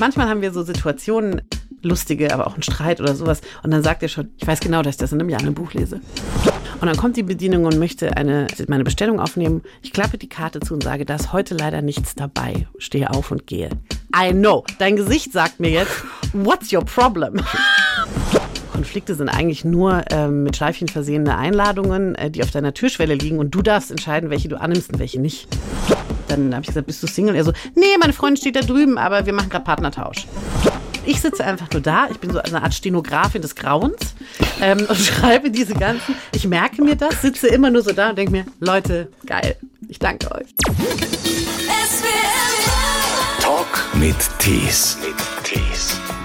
manchmal haben wir so Situationen, lustige, aber auch ein Streit oder sowas. Und dann sagt er schon, ich weiß genau, dass ich das in einem Jahr in einem Buch lese. Und dann kommt die Bedienung und möchte eine, meine Bestellung aufnehmen. Ich klappe die Karte zu und sage, da ist heute leider nichts dabei. Stehe auf und gehe. I know. Dein Gesicht sagt mir jetzt, what's your problem? Konflikte sind eigentlich nur ähm, mit Schleifchen versehene Einladungen, äh, die auf deiner Türschwelle liegen und du darfst entscheiden, welche du annimmst und welche nicht. Dann habe ich gesagt, bist du Single? Er so, nee, meine Freundin steht da drüben, aber wir machen gerade Partnertausch. Ich sitze einfach nur da, ich bin so eine Art Stenografin des Grauens ähm, und schreibe diese ganzen, ich merke mir das, sitze immer nur so da und denke mir, Leute, geil, ich danke euch. Talk mit Tees.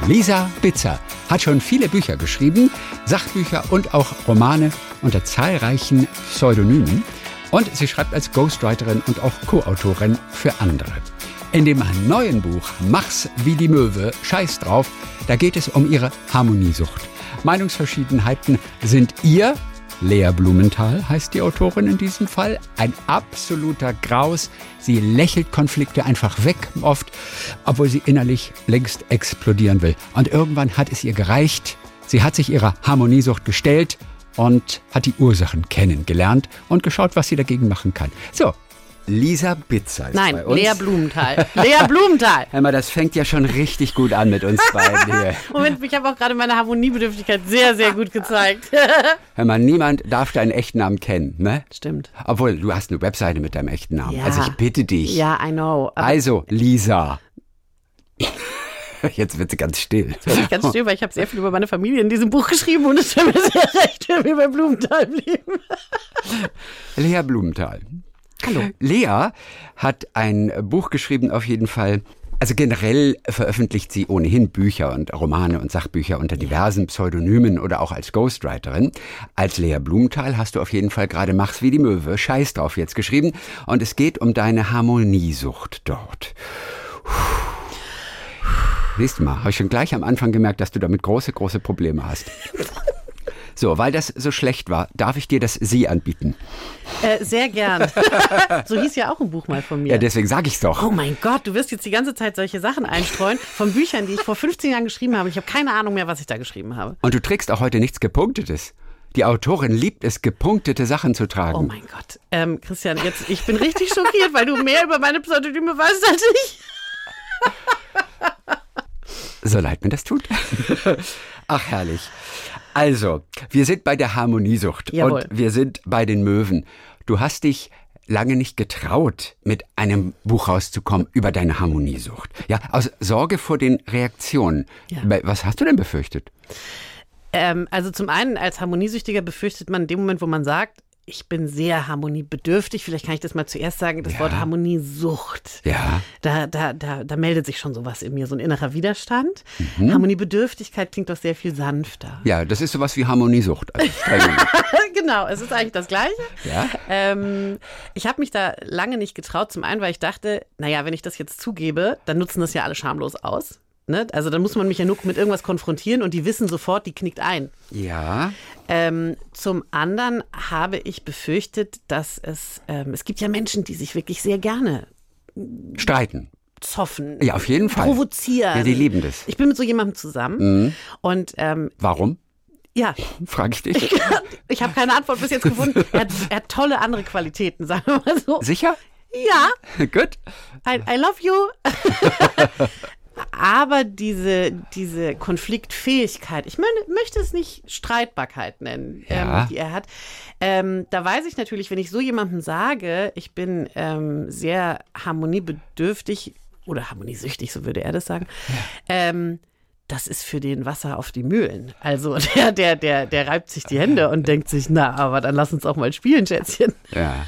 Lisa Bitzer hat schon viele Bücher geschrieben, Sachbücher und auch Romane unter zahlreichen Pseudonymen. Und sie schreibt als Ghostwriterin und auch Co-Autorin für andere. In dem neuen Buch Mach's wie die Möwe, Scheiß drauf, da geht es um ihre Harmoniesucht. Meinungsverschiedenheiten sind ihr, Lea Blumenthal heißt die Autorin in diesem Fall, ein absoluter Graus. Sie lächelt Konflikte einfach weg oft, obwohl sie innerlich längst explodieren will. Und irgendwann hat es ihr gereicht. Sie hat sich ihrer Harmoniesucht gestellt und hat die Ursachen kennengelernt und geschaut, was sie dagegen machen kann. So, Lisa Bitzer ist Nein, bei uns. Lea Blumenthal. Lea Blumenthal. Hör mal, das fängt ja schon richtig gut an mit uns beiden hier. Moment, ich habe auch gerade meine Harmoniebedürftigkeit sehr, sehr gut gezeigt. Hör mal, niemand darf deinen echten Namen kennen, ne? Stimmt. Obwohl, du hast eine Webseite mit deinem echten Namen. Ja. Also ich bitte dich. Ja, I know. Also, Lisa. Jetzt wird sie ganz still. ich ganz still, weil ich habe sehr viel über meine Familie in diesem Buch geschrieben und es wäre mir sehr recht, wenn wir bei Blumenthal blieben. Lea Blumenthal. Hallo. Lea hat ein Buch geschrieben, auf jeden Fall. Also generell veröffentlicht sie ohnehin Bücher und Romane und Sachbücher unter diversen Pseudonymen oder auch als Ghostwriterin. Als Lea Blumenthal hast du auf jeden Fall gerade Mach's wie die Möwe, Scheiß drauf jetzt geschrieben. Und es geht um deine Harmoniesucht dort. Siehst du mal, habe ich schon gleich am Anfang gemerkt, dass du damit große, große Probleme hast. So, weil das so schlecht war, darf ich dir das Sie anbieten. Äh, sehr gern. so hieß ja auch ein Buch mal von mir. Ja, deswegen sage ich's doch. Oh mein Gott, du wirst jetzt die ganze Zeit solche Sachen einstreuen von Büchern, die ich vor 15 Jahren geschrieben habe. Ich habe keine Ahnung mehr, was ich da geschrieben habe. Und du trägst auch heute nichts Gepunktetes. Die Autorin liebt es, gepunktete Sachen zu tragen. Oh mein Gott. Ähm, Christian, jetzt, ich bin richtig schockiert, weil du mehr über meine Pseudonyme weißt als ich. So leid mir das tut. Ach, herrlich. Also, wir sind bei der Harmoniesucht Jawohl. und wir sind bei den Möwen. Du hast dich lange nicht getraut, mit einem Buch rauszukommen über deine Harmoniesucht. Ja, aus Sorge vor den Reaktionen. Ja. Was hast du denn befürchtet? Ähm, also zum einen, als Harmoniesüchtiger befürchtet man in dem Moment, wo man sagt, ich bin sehr harmoniebedürftig. Vielleicht kann ich das mal zuerst sagen, das Ja. Wort Harmoniesucht. Ja. Da, da, da, da meldet sich schon sowas in mir, so ein innerer Widerstand. Mhm. Harmoniebedürftigkeit klingt doch sehr viel sanfter. Ja, das ist sowas wie Harmoniesucht. Also, genau, es ist eigentlich das Gleiche. ja? Ähm, ich habe mich da lange nicht getraut. Zum einen, weil ich dachte, naja, wenn ich das jetzt zugebe, dann nutzen das ja alle schamlos aus. Ne? Also dann muss man mich ja nur mit irgendwas konfrontieren und die wissen sofort, die knickt ein. Ja. Ähm, zum anderen habe ich befürchtet, dass es, ähm, es gibt ja Menschen, die sich wirklich sehr gerne Streiten. zoffen, Ja, auf jeden Fall. provozieren. Ja, die lieben das. Ich bin mit so jemandem zusammen und ähm, Warum? ja, Frage ich dich. ich habe keine Antwort bis jetzt gefunden. Er hat, er hat tolle andere Qualitäten, sagen wir mal so. Sicher? Ja, Gut. I, I love you. Aber diese, diese Konfliktfähigkeit, ich meine, möchte es nicht Streitbarkeit nennen, Ja. ähm, die er hat. Ähm, da weiß ich natürlich, wenn ich so jemandem sage, ich bin ähm, sehr harmoniebedürftig oder harmoniesüchtig, so würde er das sagen, ähm, das ist für den Wasser auf die Mühlen. Also der, der, der, der reibt sich die Hände und denkt sich, na, aber dann lass uns auch mal spielen, Schätzchen. Ja.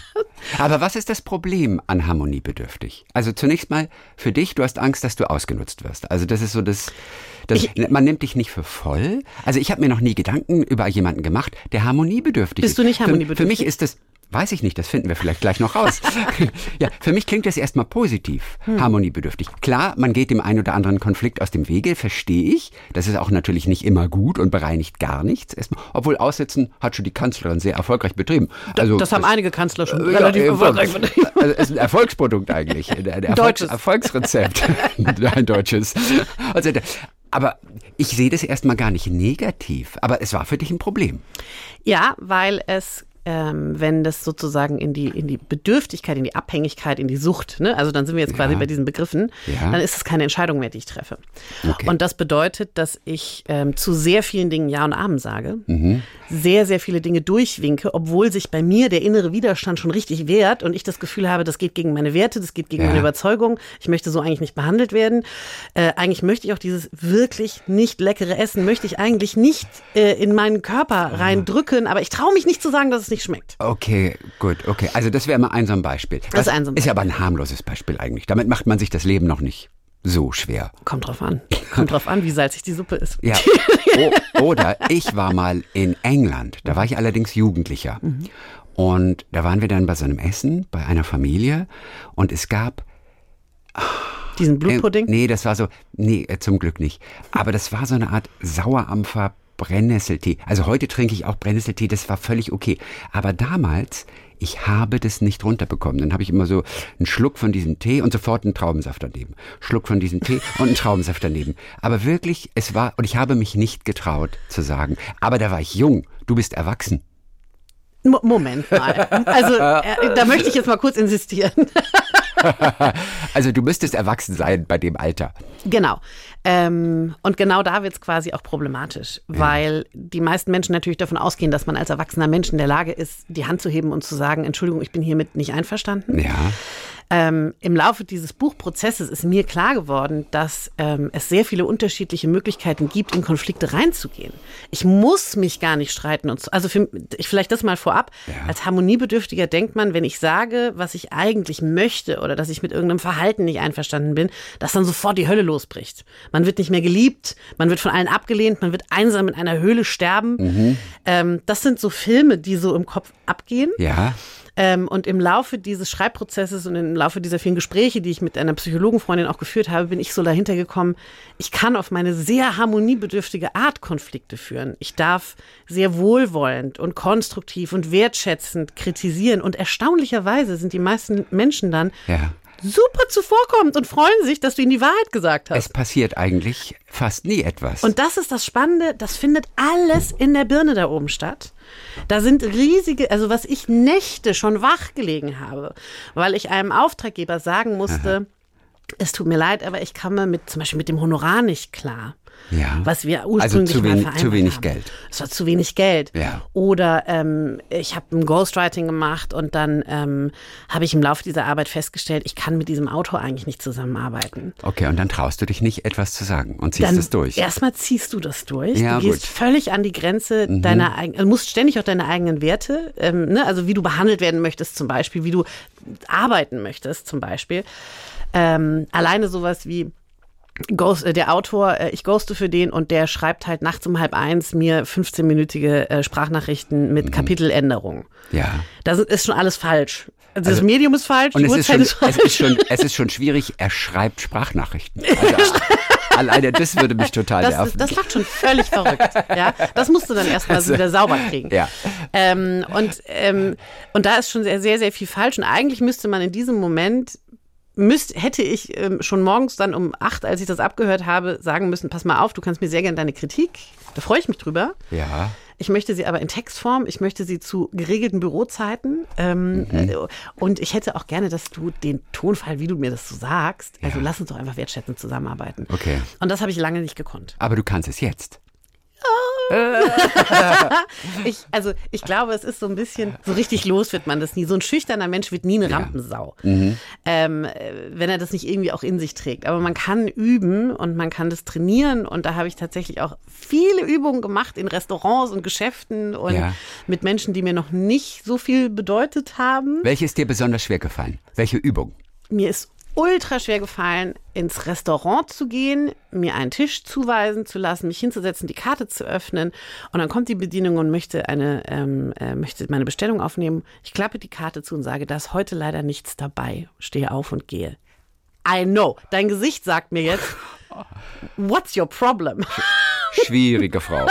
Aber was ist das Problem an harmoniebedürftig? Also zunächst mal für dich, du hast Angst, dass du ausgenutzt wirst. Also das ist so das, das man nimmt dich nicht für voll. Also ich habe mir noch nie Gedanken über jemanden gemacht, der harmoniebedürftig Bist ist. du nicht Für, für harmoniebedürftig? mich ist das Weiß ich nicht, das finden wir vielleicht gleich noch raus. ja, für mich klingt das erstmal positiv, Hm. harmoniebedürftig. Klar, man geht dem einen oder anderen Konflikt aus dem Wege, verstehe ich. Das ist auch natürlich nicht immer gut und bereinigt gar nichts. Erstmal, obwohl Aussitzen hat schon die Kanzlerin sehr erfolglich betrieben. Also das haben einige Kanzler schon ja, relativ äh, erfolgreich betrieben. Also es ist ein Erfolgsprodukt eigentlich. Ein Erfolgs deutsches. Erfolgsrezept. ein deutsches. Also, aber ich sehe das erstmal gar nicht negativ. Aber es war für dich ein Problem. Ja, weil es ähm, wenn das sozusagen in die, in die Bedürftigkeit, in die Abhängigkeit, in die Sucht, ne? also dann sind wir jetzt quasi Ja. bei diesen Begriffen, Ja. dann ist es keine Entscheidung mehr, die ich treffe. Okay. Und das bedeutet, dass ich ähm, zu sehr vielen Dingen Ja und Amen sage, Mhm. sehr, sehr viele Dinge durchwinke, obwohl sich bei mir der innere Widerstand schon richtig wehrt und ich das Gefühl habe, das geht gegen meine Werte, das geht gegen Ja. meine Überzeugung, ich möchte so eigentlich nicht behandelt werden. Äh, eigentlich möchte ich auch dieses wirklich nicht leckere Essen, möchte ich eigentlich nicht äh, in meinen Körper reindrücken, aber ich traue mich nicht zu sagen, dass es nicht schmeckt. Okay, gut, okay. Also das wäre mal ein so ein Beispiel. Das ist Was- ein so ein ist ja aber ein harmloses Beispiel eigentlich. Damit macht man sich das Leben noch nicht so schwer. Kommt drauf an. Kommt drauf an, wie salzig die Suppe ist. Ja. O oder ich war mal in England. Da war ich allerdings Jugendlicher. Und da waren wir dann bei so einem Essen bei einer Familie und es gab Diesen Äh, Blutpudding. Nee, das war so, nee, äh, zum Glück nicht. Aber das war so eine Art Sauerampfer Brennnesseltee. Also heute trinke ich auch Brennnesseltee, das war völlig okay. Aber damals, ich habe das nicht runterbekommen. Dann habe ich immer so einen Schluck von diesem Tee und sofort einen Traubensaft daneben. Schluck von diesem Tee und einen Traubensaft daneben. Aber wirklich, es war, und ich habe mich nicht getraut zu sagen. Aber da war ich jung. Du bist erwachsen. Mo- Moment mal. Also, äh, da möchte ich jetzt mal kurz insistieren. Also du müsstest erwachsen sein bei dem Alter. Genau. Ähm, und genau da wird es quasi auch problematisch, weil die meisten Menschen natürlich davon ausgehen, dass man als erwachsener Mensch in der Lage ist, die Hand zu heben und zu sagen, Entschuldigung, ich bin hiermit nicht einverstanden. Ja. Ähm, Im Laufe dieses Buchprozesses ist mir klar geworden, dass ähm, es sehr viele unterschiedliche Möglichkeiten gibt, in Konflikte reinzugehen. Ich muss mich gar nicht streiten. Und so, also für, ich vielleicht das mal vorab. Als Harmoniebedürftiger denkt man, wenn ich sage, was ich eigentlich möchte oder dass ich mit irgendeinem Verhalten nicht einverstanden bin, dass dann sofort die Hölle losbricht. Man wird nicht mehr geliebt, man wird von allen abgelehnt, man wird einsam in einer Höhle sterben. Ähm, das sind so Filme, die so im Kopf abgehen. Ja. Ähm, und im Laufe dieses Schreibprozesses und im Laufe dieser vielen Gespräche, die ich mit einer Psychologenfreundin auch geführt habe, bin ich so dahinter gekommen, ich kann auf meine sehr harmoniebedürftige Art Konflikte führen. Ich darf sehr wohlwollend und konstruktiv und wertschätzend kritisieren. Und erstaunlicherweise sind die meisten Menschen dann Ja. Super zuvorkommend und freuen sich, dass du ihnen die Wahrheit gesagt hast. Es passiert eigentlich fast nie etwas. Und das ist das Spannende, das findet alles in der Birne da oben statt. Da sind riesige, also was ich Nächte schon wach gelegen habe, weil ich einem Auftraggeber sagen musste, es tut mir leid, aber ich komme mit zum Beispiel mit dem Honorar nicht klar. Ja. Was wir Also ursprünglich zu mal wenig- vereinbart zu wenig haben. Geld. Es war zu wenig Geld. Ja. Oder ähm, ich habe ein Ghostwriting gemacht und dann ähm, habe ich im Laufe dieser Arbeit festgestellt, ich kann mit diesem Autor eigentlich nicht zusammenarbeiten. Okay, und dann traust du dich nicht, etwas zu sagen und ziehst Dann es durch. Erstmal ziehst du das durch. Ja, du gehst gut. Mhm. völlig an die Grenze deiner eigenen, musst ständig auch deine eigenen Werte, ähm, ne? also wie du behandelt werden möchtest zum Beispiel, wie du arbeiten möchtest zum Beispiel. Ähm, alleine sowas wie Ghost, äh, der Autor, äh, ich ghoste für den und der schreibt halt nachts um halb eins mir 15-minütige äh, Sprachnachrichten Mhm. mit Kapiteländerungen. Ja. Das ist schon alles falsch. Also, das Also- Medium ist falsch, Und die es ist, schon, Uhrzeit ist falsch. es, ist schon, es ist schon schwierig, er schreibt Sprachnachrichten. Also, alleine das würde mich total Das, nerven. das macht schon völlig verrückt. Ja? Das musst du dann erstmal Also, wieder sauber kriegen. ja. Ähm, und, ähm, und da ist schon sehr, sehr, sehr viel falsch. Und eigentlich müsste man in diesem Moment, müsst, hätte ich ähm, schon morgens dann um acht, als ich das abgehört habe, sagen müssen, pass mal auf, du kannst mir sehr gerne deine Kritik, da freue ich mich drüber. ja. Ich möchte sie aber in Textform, ich möchte sie zu geregelten Bürozeiten. Ähm, Mhm. äh, und ich hätte auch gerne, dass du den Tonfall, wie du mir das so sagst, also Ja. lass uns doch einfach wertschätzend zusammenarbeiten. Okay. Und das habe ich lange nicht gekonnt. Aber du kannst es jetzt. Ich, also ich glaube, es ist so ein bisschen, so richtig los wird man das nie. So ein schüchterner Mensch wird nie eine Rampensau, Mhm. ähm, äh, wenn er das nicht irgendwie auch in sich trägt. Aber man kann üben und man kann das trainieren. Und da habe ich tatsächlich auch viele Übungen gemacht in Restaurants und Geschäften und Ja. mit Menschen, die mir noch nicht so viel bedeutet haben. Welche ist dir besonders schwer gefallen? Welche Übung? Mir ist ultra schwer gefallen, ins Restaurant zu gehen, mir einen Tisch zuweisen zu lassen, mich hinzusetzen, die Karte zu öffnen. Und dann kommt die Bedienung und möchte eine, ähm, äh, möchte meine Bestellung aufnehmen. Ich klappe die Karte zu und sage, da ist heute leider nichts dabei. Stehe auf und gehe. I know. Dein Gesicht sagt mir jetzt, what's your problem? Schwierige Frau.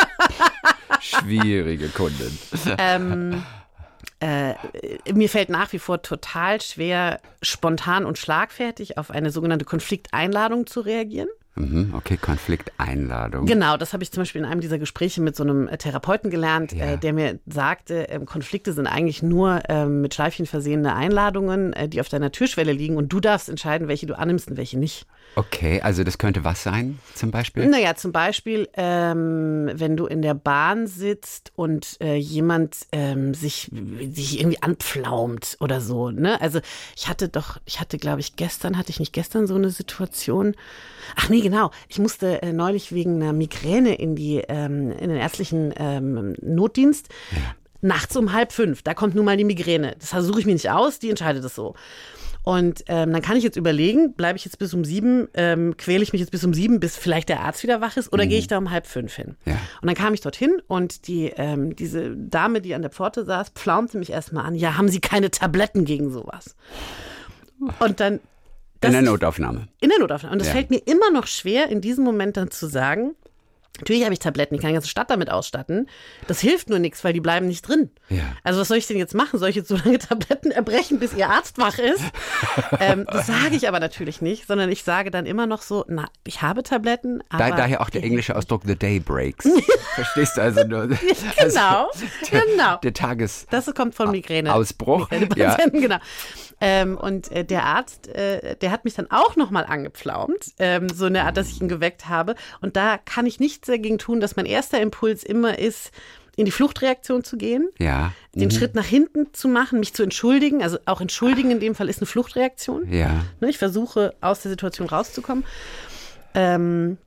Schwierige Kundin. ähm, äh, mir fällt nach wie vor total schwer, spontan und schlagfertig auf eine sogenannte Konflikteinladung zu reagieren. Mhm, okay, Konflikteinladung. Genau, das habe ich zum Beispiel in einem dieser Gespräche mit so einem äh, Therapeuten gelernt, Ja. äh, der mir sagte, ähm, Konflikte sind eigentlich nur ähm, mit Schleifchen versehene Einladungen, äh, die auf deiner Türschwelle liegen und du darfst entscheiden, welche du annimmst und welche nicht. Okay, also das könnte was sein, zum Beispiel? Naja, zum Beispiel, ähm, wenn du in der Bahn sitzt und äh, jemand ähm, sich, sich irgendwie anpflaumt oder so. Ne? Also ich hatte doch, ich hatte, glaube ich, gestern, hatte ich nicht gestern so eine Situation. Ach nee, genau. Ich musste äh, neulich wegen einer Migräne in die ähm, in den ärztlichen ähm, Notdienst. Nachts um halb fünf, da kommt nun mal die Migräne. Das suche ich mir nicht aus, die entscheidet es so. Und ähm, dann kann ich jetzt überlegen, bleibe ich jetzt bis um sieben, ähm, quäle ich mich jetzt bis um sieben, bis vielleicht der Arzt wieder wach ist, oder gehe ich da um halb fünf hin? Ja. Und dann kam ich dorthin und die, ähm, diese Dame, die an der Pforte saß, pflaumte mich erstmal an, ja, haben Sie keine Tabletten gegen sowas? Und dann. In der Notaufnahme. in der Notaufnahme. Und es Ja. fällt mir immer noch schwer, in diesem Moment dann zu sagen, natürlich habe ich Tabletten, ich kann die ganze Stadt damit ausstatten. Das hilft nur nichts, weil die bleiben nicht drin. Ja. Also was soll ich denn jetzt machen? Soll ich jetzt so lange Tabletten erbrechen, bis ihr Arzt wach ist? ähm, das sage ich aber natürlich nicht, sondern ich sage dann immer noch so, na, ich habe Tabletten, aber... Da, daher auch der englische Ausdruck The Day Breaks. Verstehst du also nur? Genau, genau. Der Tages. Das kommt von Migräne. Ausbruch, Migränepatienten, genau. Ähm, und äh, der Arzt, äh, der hat mich dann auch nochmal angepflaumt, ähm, so eine Art, dass ich ihn geweckt habe. Und da kann ich nichts dagegen tun, dass mein erster Impuls immer ist, in die Fluchtreaktion zu gehen, Ja. den Schritt nach hinten zu machen, mich zu entschuldigen. Also auch entschuldigen in dem Fall ist eine Fluchtreaktion. Ja. Ne, Ich versuche aus der Situation rauszukommen. Ähm,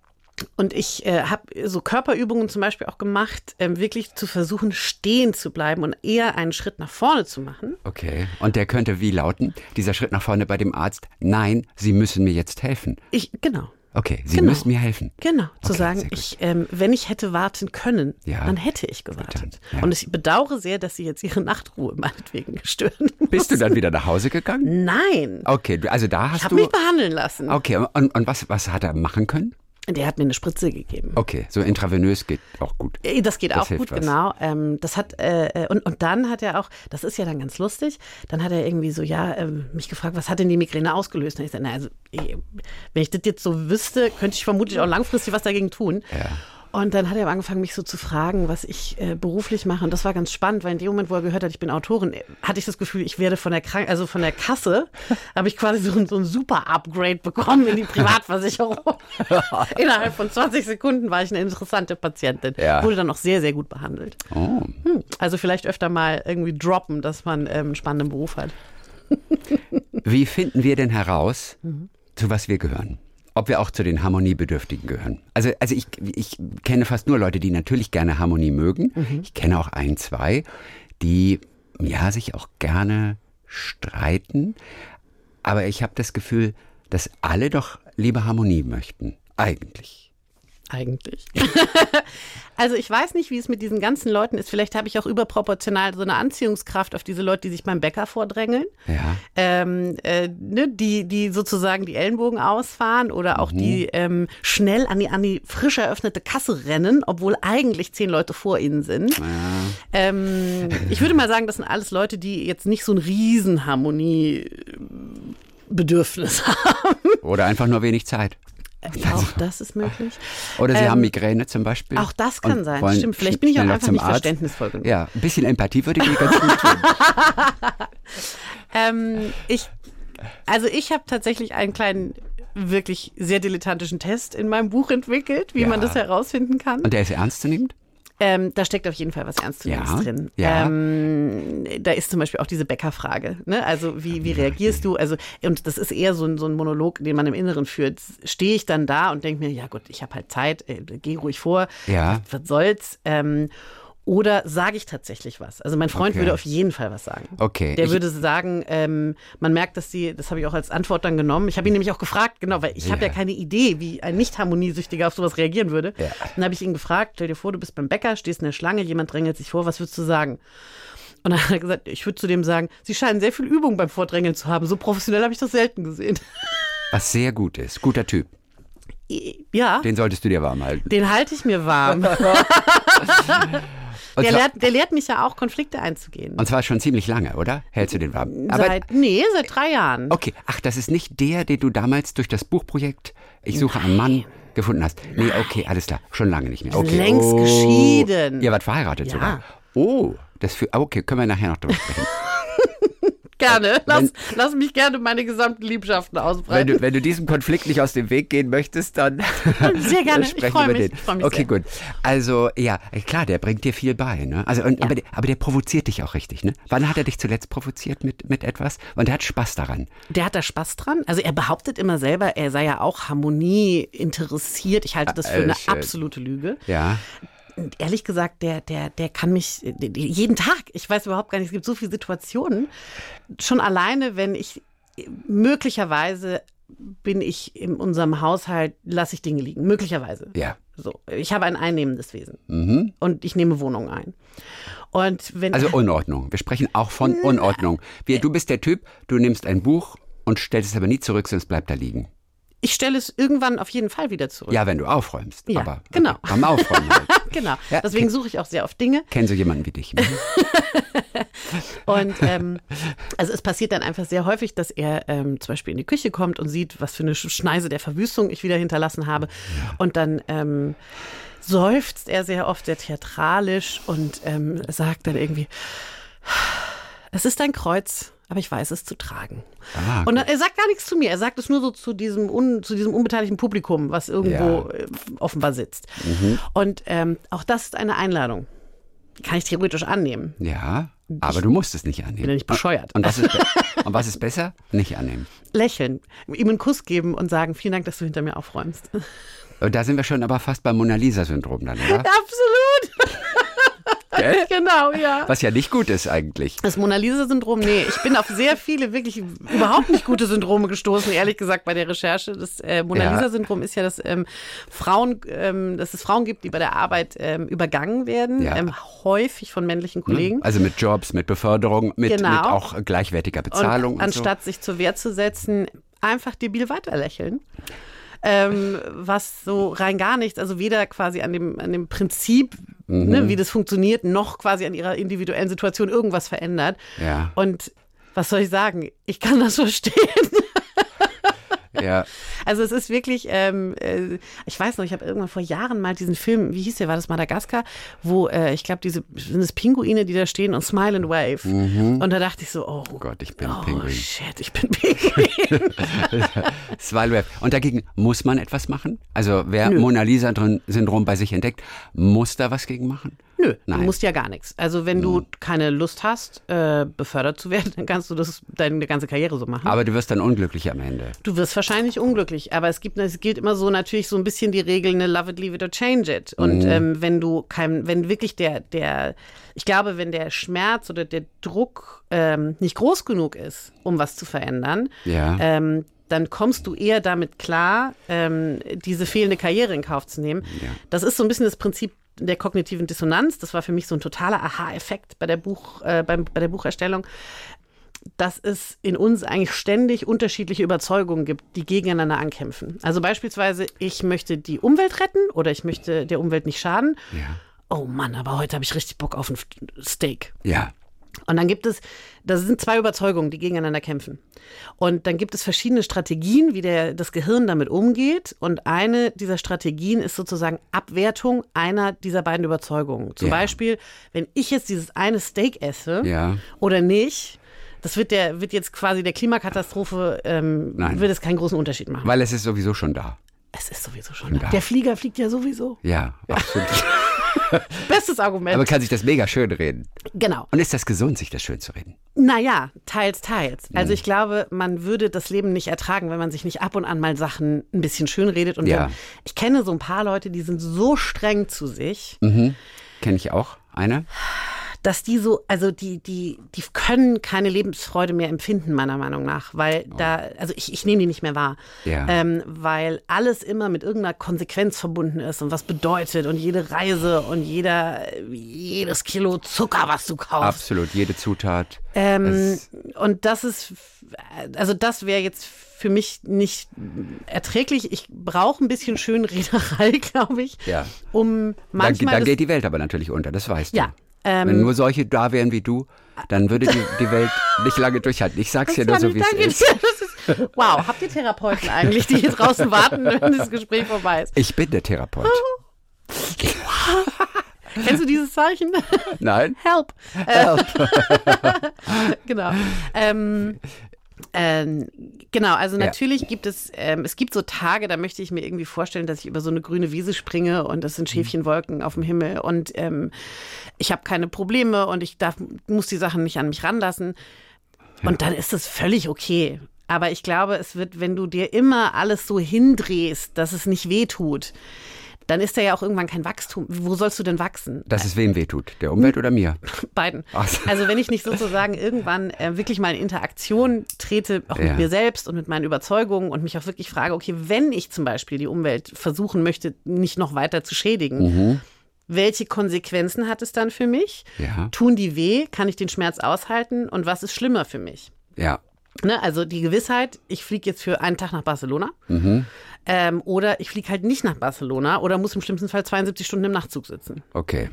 und ich äh, habe so Körperübungen zum Beispiel auch gemacht, ähm, wirklich zu versuchen, stehen zu bleiben und eher einen Schritt nach vorne zu machen. Okay. Und der könnte wie lauten? Dieser Schritt nach vorne bei dem Arzt. Nein, Sie müssen mir jetzt helfen. Ich, genau. Okay, Sie Genau. müssen mir helfen. Genau, zu Okay, sagen, ich, ähm, wenn ich hätte warten können, Ja. dann hätte ich gewartet. ja. Und ich bedauere sehr, dass Sie jetzt Ihre Nachtruhe meinetwegen stören. Bist du dann wieder nach Hause gegangen? Nein, Okay, also da ich hast habe du. mich behandeln lassen. Okay, und, und was, was hat er machen können? Der hat mir eine Spritze gegeben. Okay, so intravenös geht auch gut. Äh, Das geht Das auch gut, was. genau. Ähm, das hat äh, äh, und, und dann hat er auch, das ist ja dann ganz lustig, dann hat er irgendwie so, ja, ähm, mich gefragt, was hat denn die Migräne ausgelöst? Und ich sagte, na, also, eh, wenn ich das jetzt so wüsste, könnte ich vermutlich auch langfristig was dagegen tun. Ja. Und dann hat er angefangen, mich so zu fragen, was ich äh, beruflich mache. Und das war ganz spannend, weil in dem Moment, wo er gehört hat, ich bin Autorin, äh, hatte ich das Gefühl, ich werde von der Krank also von der Kasse, habe ich quasi so, ein- so ein super Upgrade bekommen in die Privatversicherung. Innerhalb von 20 Sekunden war ich eine interessante Patientin. Ja. Wurde dann auch sehr, sehr gut behandelt. Oh. Hm. Also vielleicht öfter mal irgendwie droppen, dass man ähm, einen spannenden Beruf hat. Wie finden wir denn heraus, zu was wir gehören? Ob wir auch zu den Harmoniebedürftigen gehören. Also, also ich, ich kenne fast nur Leute, die natürlich gerne Harmonie mögen. Ich kenne auch ein, zwei, die ja sich auch gerne streiten. Aber ich habe das Gefühl, dass alle doch lieber Harmonie möchten. Eigentlich. Eigentlich. also ich weiß nicht, wie es mit diesen ganzen Leuten ist. Vielleicht habe ich auch überproportional so eine Anziehungskraft auf diese Leute, die sich beim Bäcker vordrängeln. Ja. ähm, äh, ne, die, die sozusagen die Ellenbogen ausfahren oder auch die ähm, schnell an die, an die frisch eröffnete Kasse rennen, obwohl eigentlich zehn Leute vor ihnen sind. Ähm, ich würde mal sagen, das sind alles Leute, die jetzt nicht so ein Riesenharmoniebedürfnis haben. Oder einfach nur wenig Zeit. Auch das ist möglich. Oder sie Ähm, haben Migräne zum Beispiel. Auch das kann sein. wollen Stimmt. Vielleicht bin ich auch einfach zum nicht Arzt. verständnisvoll genug. Ja, ein bisschen Empathie würde ich ganz gut tun. Ähm, ich, also ich habe tatsächlich einen kleinen, wirklich sehr dilettantischen Test in meinem Buch entwickelt, wie Ja. man das herausfinden kann. Und der ist ernstzunehmend? Ähm, da steckt auf jeden Fall was Ernstzunehmendes Ja, drin. ja. Ähm, da ist zum Beispiel auch diese Bäckerfrage. Ne? Also wie, wie reagierst du? Also und das ist eher so ein, so ein Monolog, den man im Inneren führt. Stehe ich dann da und denke mir, ja gut, ich habe halt Zeit, äh, geh ruhig vor. Ja. Was, was soll's? Ähm, Oder sage ich tatsächlich was? Also mein Freund Okay. würde auf jeden Fall was sagen. Okay, Der ich- würde sagen, ähm, man merkt, dass die, das habe ich auch als Antwort dann genommen. Ich habe ihn nämlich auch gefragt, genau, weil ich habe ja keine Idee, wie ein Nicht-Harmoniesüchtiger auf sowas reagieren würde. Ja. Dann habe ich ihn gefragt, stell dir vor, du bist beim Bäcker, stehst in der Schlange, jemand drängelt sich vor, was würdest du sagen? Und dann hat er gesagt, ich würde zu dem sagen, Sie scheinen sehr viel Übung beim Vordrängeln zu haben. So professionell habe ich das selten gesehen. Was sehr gut ist. Guter Typ. Ja, Den solltest du dir warm halten. den halte ich mir warm. Und Der zwar, lehrt, der lehrt mich ja auch, Konflikte einzugehen. und zwar schon ziemlich lange, oder? Hältst du den warm? Aber, Seit, nee, seit drei Jahren. okay, ach, das ist nicht der, den du damals durch das Buchprojekt Ich suche einen Mann gefunden hast. Nee, okay, alles klar. Schon lange nicht mehr. Okay. längst oh. geschieden. Ihr wart verheiratet Ja. sogar. Oh, das für, okay, können wir nachher noch drüber sprechen. Gerne. Lass, Wenn- lass mich gerne meine gesamten Liebschaften Wenn ausbreiten. du, wenn du diesem Konflikt nicht aus dem Weg gehen möchtest, dann Sehr gerne. dann Ich sprechen freu wir mich. Ich freu mich okay, sehr. gut. Also ja, klar, der bringt dir viel bei. Ne? Also und, aber, der, aber der provoziert dich auch richtig. Ne? Wann hat er dich zuletzt provoziert mit, mit etwas? Und er hat Spaß daran. Der hat da Spaß dran. Also er behauptet immer selber, er sei ja auch Harmonie interessiert. Ich halte das für Äh, eine schön. absolute Lüge. Ja. Ehrlich gesagt, der, der, der kann mich der- jeden Tag, ich weiß überhaupt gar nicht, es gibt so viele Situationen, schon alleine, wenn ich möglicherweise bin ich in unserem Haushalt, lasse ich Dinge liegen. Möglicherweise. Ja. So, ich habe ein einnehmendes Wesen. Und ich nehme Wohnungen ein. Und wenn Also Unordnung. Wir sprechen auch von Unordnung. Wir, du bist der Typ, du nimmst ein Buch und stellst es aber nie zurück, sonst bleibt da liegen. Ich stelle es irgendwann auf jeden Fall wieder zurück. Ja, wenn du aufräumst. Ja, aber genau. beim Aufräumen halt. Genau. Ja, Deswegen suche ich auch sehr oft Dinge. Kenn so jemanden wie dich. Mhm. Und ähm, also es passiert dann einfach sehr häufig, dass er ähm, zum Beispiel in die Küche kommt und sieht, was für eine Sch- Schneise der Verwüstung ich wieder hinterlassen habe. Und dann ähm, seufzt er sehr oft sehr theatralisch und ähm, sagt dann irgendwie, es ist ein Kreuz. Aber ich weiß es zu tragen. Ah, und dann, er sagt gar nichts zu mir. Er sagt es nur so zu diesem, un, zu diesem unbeteiligten Publikum, was irgendwo äh, offenbar sitzt. Und ähm, auch das ist eine Einladung. Kann ich theoretisch annehmen. Ja, aber du musst es nicht annehmen. Bin ja nicht bescheuert. Und was ist, und was ist besser? Nicht annehmen. lächeln, ihm einen Kuss geben und sagen, vielen Dank, dass du hinter mir aufräumst. Und da sind wir schon aber fast beim Mona Lisa-Syndrom dann, oder? Absolut. Gell? Genau, ja. Was ja nicht gut ist eigentlich. Das Mona Lisa-Syndrom, nee, ich bin auf sehr viele wirklich überhaupt nicht gute Syndrome gestoßen, ehrlich gesagt, bei der Recherche. Das äh, Mona. Lisa-Syndrom ist ja, dass ähm, Frauen, ähm, dass es Frauen gibt, die bei der Arbeit ähm, übergangen werden, Ja. ähm, häufig von männlichen Kollegen. Also mit Jobs, mit Beförderung, mit, Genau. mit auch gleichwertiger Bezahlung. Und Und, anstatt sich zur Wehr zu setzen, einfach debil weiterlächeln. Ähm, was so rein gar nichts, also weder quasi an dem, an dem Prinzip, Mhm. ne, wie das funktioniert, noch quasi an ihrer individuellen Situation irgendwas verändert. Ja, Und was soll ich sagen? Ich kann das verstehen. ja. Also es ist wirklich, ähm, äh, ich weiß noch, ich habe irgendwann vor Jahren mal diesen Film, wie hieß der, war das Madagaskar, wo äh, ich glaube, diese sind es Pinguine, die da stehen und smile and wave. Und da dachte ich so, oh, Oh Gott, ich bin oh Pinguin. shit, ich bin Pinguin. Swalweb. Und dagegen muss man etwas machen? Also wer Nö. Mona Lisa-Syndrom bei sich entdeckt, muss da was gegen machen? Nö, Nein. Du musst ja gar nichts. Also wenn du keine Lust hast, äh, befördert zu werden, dann kannst du das deine ganze Karriere so machen. Aber du wirst dann unglücklich am Ende. Du wirst wahrscheinlich unglücklich, aber es gibt, es gilt immer so natürlich so ein bisschen die Regel, ne, love it, leave it or change it. Und Mhm. ähm, wenn du kein, wenn wirklich der, der, ich glaube, wenn der Schmerz oder der Druck ähm, nicht groß genug ist, um was zu verändern, Ja. ähm, dann kommst du eher damit klar, ähm, diese fehlende Karriere in Kauf zu nehmen. Ja. Das ist so ein bisschen das Prinzip der kognitiven Dissonanz. Das war für mich so ein totaler Aha-Effekt bei der Buch, äh, beim, bei der Bucherstellung dass es in uns eigentlich ständig unterschiedliche Überzeugungen gibt, die gegeneinander ankämpfen. Also beispielsweise, ich möchte die Umwelt retten oder ich möchte der Umwelt nicht schaden. Ja. Oh Mann, aber heute habe ich richtig Bock auf ein Steak. Ja. Und dann gibt es, das sind zwei Überzeugungen, die gegeneinander kämpfen. Und dann gibt es verschiedene Strategien, wie der, das Gehirn damit umgeht. Und eine dieser Strategien ist sozusagen Abwertung einer dieser beiden Überzeugungen. Zum Ja. Beispiel, wenn ich jetzt dieses eine Steak esse Ja. oder nicht, das wird der, wird jetzt quasi der Klimakatastrophe, ähm, Nein. wird es keinen großen Unterschied machen. Weil es ist sowieso schon da. es ist sowieso schon da. Der Flieger fliegt ja sowieso. Ja, absolut. Bestes Argument. Aber kann sich das mega schön reden. genau. Und ist das gesund, sich das schön zu reden? Naja, teils, teils. Mhm. Also ich glaube, man würde das Leben nicht ertragen, wenn man sich nicht ab und an mal Sachen ein bisschen schön redet. Und Ja. wenn, ich kenne so ein paar Leute, die sind so streng zu sich. Mhm. Kenne ich auch. Eine? Dass die so, also die, die, die können keine Lebensfreude mehr empfinden, meiner Meinung nach, weil da, also ich, ich nehme die nicht mehr wahr, Ja. ähm, weil alles immer mit irgendeiner Konsequenz verbunden ist und was bedeutet und jede Reise und jeder, jedes Kilo Zucker, was du kaufst. Absolut, jede Zutat. Ähm, und das ist, also das wäre jetzt für mich nicht erträglich. Ich brauche ein bisschen Schönrederei, glaube ich, Ja. um Dann, manchmal dann das- geht die Welt aber natürlich unter, das weißt Ja, du. Ähm, Wenn nur solche da wären wie du, dann würde die, die Welt nicht lange durchhalten. Ich sag's dir nur so, wie es ist. Wow, habt ihr Therapeuten eigentlich, die hier draußen warten, wenn das Gespräch vorbei ist? Ich bin der Therapeut. Kennst du dieses Zeichen? Nein? Help. Help. genau. Ähm, ähm, genau, also Ja. natürlich gibt es, ähm, es gibt so Tage, da möchte ich mir irgendwie vorstellen, dass ich über so eine grüne Wiese springe und das Mhm. sind Schäfchenwolken auf dem Himmel und ähm, ich habe keine Probleme und ich darf, muss die Sachen nicht an mich ranlassen. Und dann ist es völlig okay. Aber ich glaube, es wird, wenn du dir immer alles so hindrehst, dass es nicht weh tut, dann ist da ja auch irgendwann kein Wachstum. Wo sollst du denn wachsen? Dass es wem wehtut, der Umwelt oder mir? Beiden. Also wenn ich nicht sozusagen irgendwann äh, wirklich mal in Interaktion trete, auch Ja. mit mir selbst und mit meinen Überzeugungen und mich auch wirklich frage, okay, wenn ich zum Beispiel die Umwelt versuchen möchte, nicht noch weiter zu schädigen, Mhm. welche Konsequenzen hat es dann für mich? Ja. Tun die weh? Kann ich den Schmerz aushalten? Und was ist schlimmer für mich? Ja. Ne, also die Gewissheit, ich fliege jetzt für einen Tag nach Barcelona Mhm. Ähm, oder ich fliege halt nicht nach Barcelona oder muss im schlimmsten Fall 72 Stunden im Nachtzug sitzen. Okay.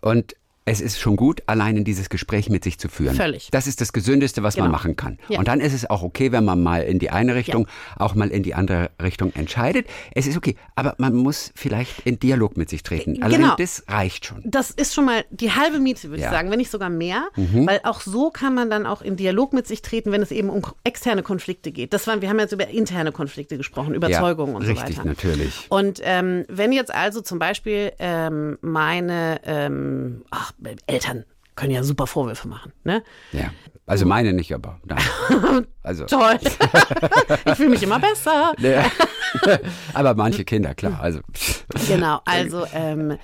Und es ist schon gut, allein in dieses Gespräch mit sich zu führen. Völlig. Das ist das Gesündeste, was man Genau. machen kann. Ja. Und dann ist es auch okay, wenn man mal in die eine Richtung, auch mal in die andere Richtung entscheidet. Es ist okay, aber man muss vielleicht in Dialog mit sich treten. Allein Genau. das reicht schon. Das ist schon mal die halbe Miete, würde Ja. Mhm. ich sagen, wenn nicht sogar mehr, weil auch so kann man dann auch in Dialog mit sich treten, wenn es eben um externe Konflikte geht. Das waren, wir haben jetzt über interne Konflikte gesprochen, Überzeugungen und richtig, so weiter. natürlich. Und ähm, wenn jetzt also zum Beispiel ähm, meine ähm, ach, Eltern können ja super Vorwürfe machen, ne? Ja. Also meine nicht, aber nein. Also. Toll. ich fühle mich immer besser. Ja. aber manche Kinder, klar. Also. Genau, also ähm,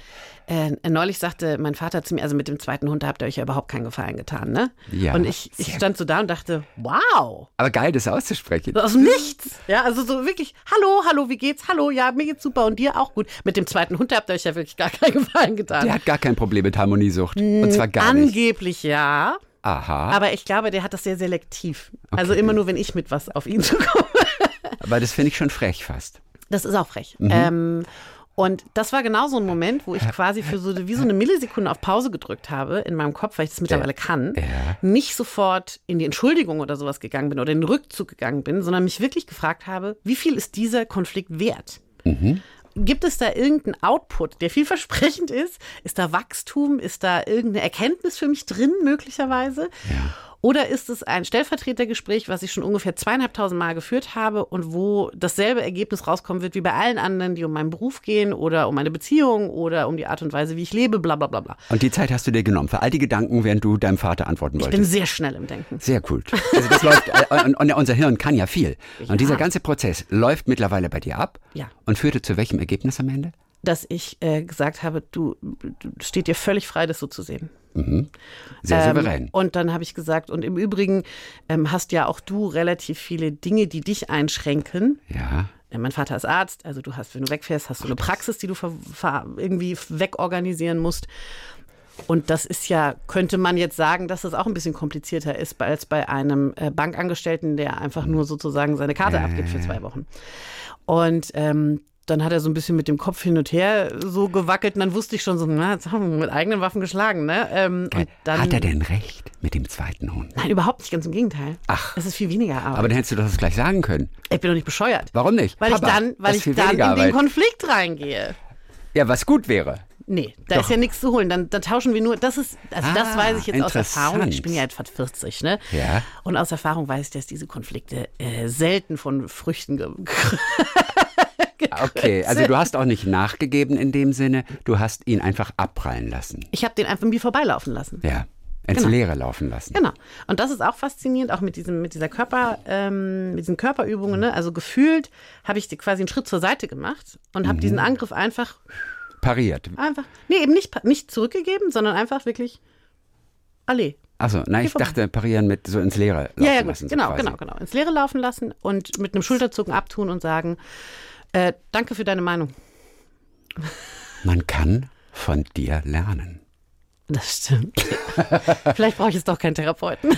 äh, neulich sagte mein Vater zu mir, also mit dem zweiten Hund habt ihr euch ja überhaupt keinen Gefallen getan, ne? Ja, Und ich, ich stand so da und dachte, wow, Aber geil, das auszusprechen. so aus Nichts. Ja, also so wirklich, hallo, hallo, wie geht's? Hallo, ja, mir geht's super und dir auch gut. Mit dem zweiten Hund habt ihr euch ja wirklich gar keinen Gefallen getan. Der hat gar kein Problem mit Harmoniesucht. Und zwar gar nicht. Angeblich ja, Aha. aber ich glaube, der hat das sehr selektiv. Also immer nur, wenn ich mit was auf ihn zukomme. Aber das finde ich schon frech fast. Das ist auch frech. Mhm. Ähm, und das war genau so ein Moment, wo ich quasi für so wie so eine Millisekunde auf Pause gedrückt habe in meinem Kopf, weil ich das mittlerweile kann, Ja. nicht sofort in die Entschuldigung oder sowas gegangen bin oder in den Rückzug gegangen bin, sondern mich wirklich gefragt habe, wie viel ist dieser Konflikt wert? Mhm. Gibt es da irgendeinen Output, der vielversprechend ist? Ist da Wachstum? Ist da irgendeine Erkenntnis für mich drin, möglicherweise? Oder ist es ein Stellvertretergespräch, was ich schon ungefähr zweieinhalbtausend Mal geführt habe und wo dasselbe Ergebnis rauskommen wird wie bei allen anderen, die um meinen Beruf gehen oder um meine Beziehung oder um die Art und Weise, wie ich lebe, bla bla bla bla. Und die Zeit hast du dir genommen für all die Gedanken, während du deinem Vater antworten Ich bin wolltest. sehr schnell im Denken. Sehr cool. Also das läuft, äh, und, und unser Hirn kann ja viel. Und dieser ganze Prozess läuft mittlerweile bei dir ab Ja. und führte zu welchem Ergebnis am Ende? Dass ich äh, gesagt habe, du, du steht dir völlig frei, das so zu sehen. Sehr Ähm, souverän. Und dann habe ich gesagt, und im Übrigen ähm, hast ja auch du relativ viele Dinge, die dich einschränken. Ja. Ja, Mein Vater ist Arzt, also du hast, wenn du wegfährst, hast du eine Praxis, die du irgendwie wegorganisieren musst. Und das ist ja, könnte man jetzt sagen, dass das auch ein bisschen komplizierter ist als bei einem äh, Bankangestellten, der einfach nur sozusagen seine Karte abgibt für zwei Wochen. Und ähm, dann hat er so ein bisschen mit dem Kopf hin und her so gewackelt und dann wusste ich schon so, na, jetzt haben wir mit eigenen Waffen geschlagen, ne? Ähm, dann, Hat er denn recht mit dem zweiten Hund? Nein, überhaupt nicht, ganz im Gegenteil. Ach. Es ist viel weniger Arbeit. Aber dann hättest du das gleich sagen können. ich bin doch nicht bescheuert. Warum nicht? Weil Papa, ich dann, weil das ich dann in weniger den Arbeit. Konflikt reingehe. Ja, was gut wäre. Nee, da Doch. ist ja nichts zu holen. Dann, dann tauschen wir nur. Das ist, also das Ah, weiß ich jetzt aus. Erfahrung. Ich bin ja fast 40, ne? Ja. Und aus Erfahrung weiß ich, dass diese Konflikte äh, selten von Früchten Okay, also du hast auch nicht nachgegeben in dem Sinne, du hast ihn einfach abprallen lassen. Ich habe den einfach mir vorbeilaufen lassen. Ja, ins Genau. Leere laufen lassen. Genau. Und das ist auch faszinierend, auch mit diesem, mit dieser Körper, ähm, mit diesen Körperübungen. Ne? Also gefühlt habe ich quasi einen Schritt zur Seite gemacht und Mhm. habe diesen Angriff einfach pariert. Einfach. Nee, eben nicht, nicht zurückgegeben, sondern einfach wirklich Allee. Achso, nein, ich vorbei. dachte parieren mit so ins Leere laufen Ja, ja, lassen. so genau, quasi. genau, genau. Ins Leere laufen lassen und mit einem Schulterzucken abtun und sagen, äh, danke für deine Meinung. Man kann von dir lernen. Das stimmt. Vielleicht brauche ich jetzt doch keinen Therapeuten.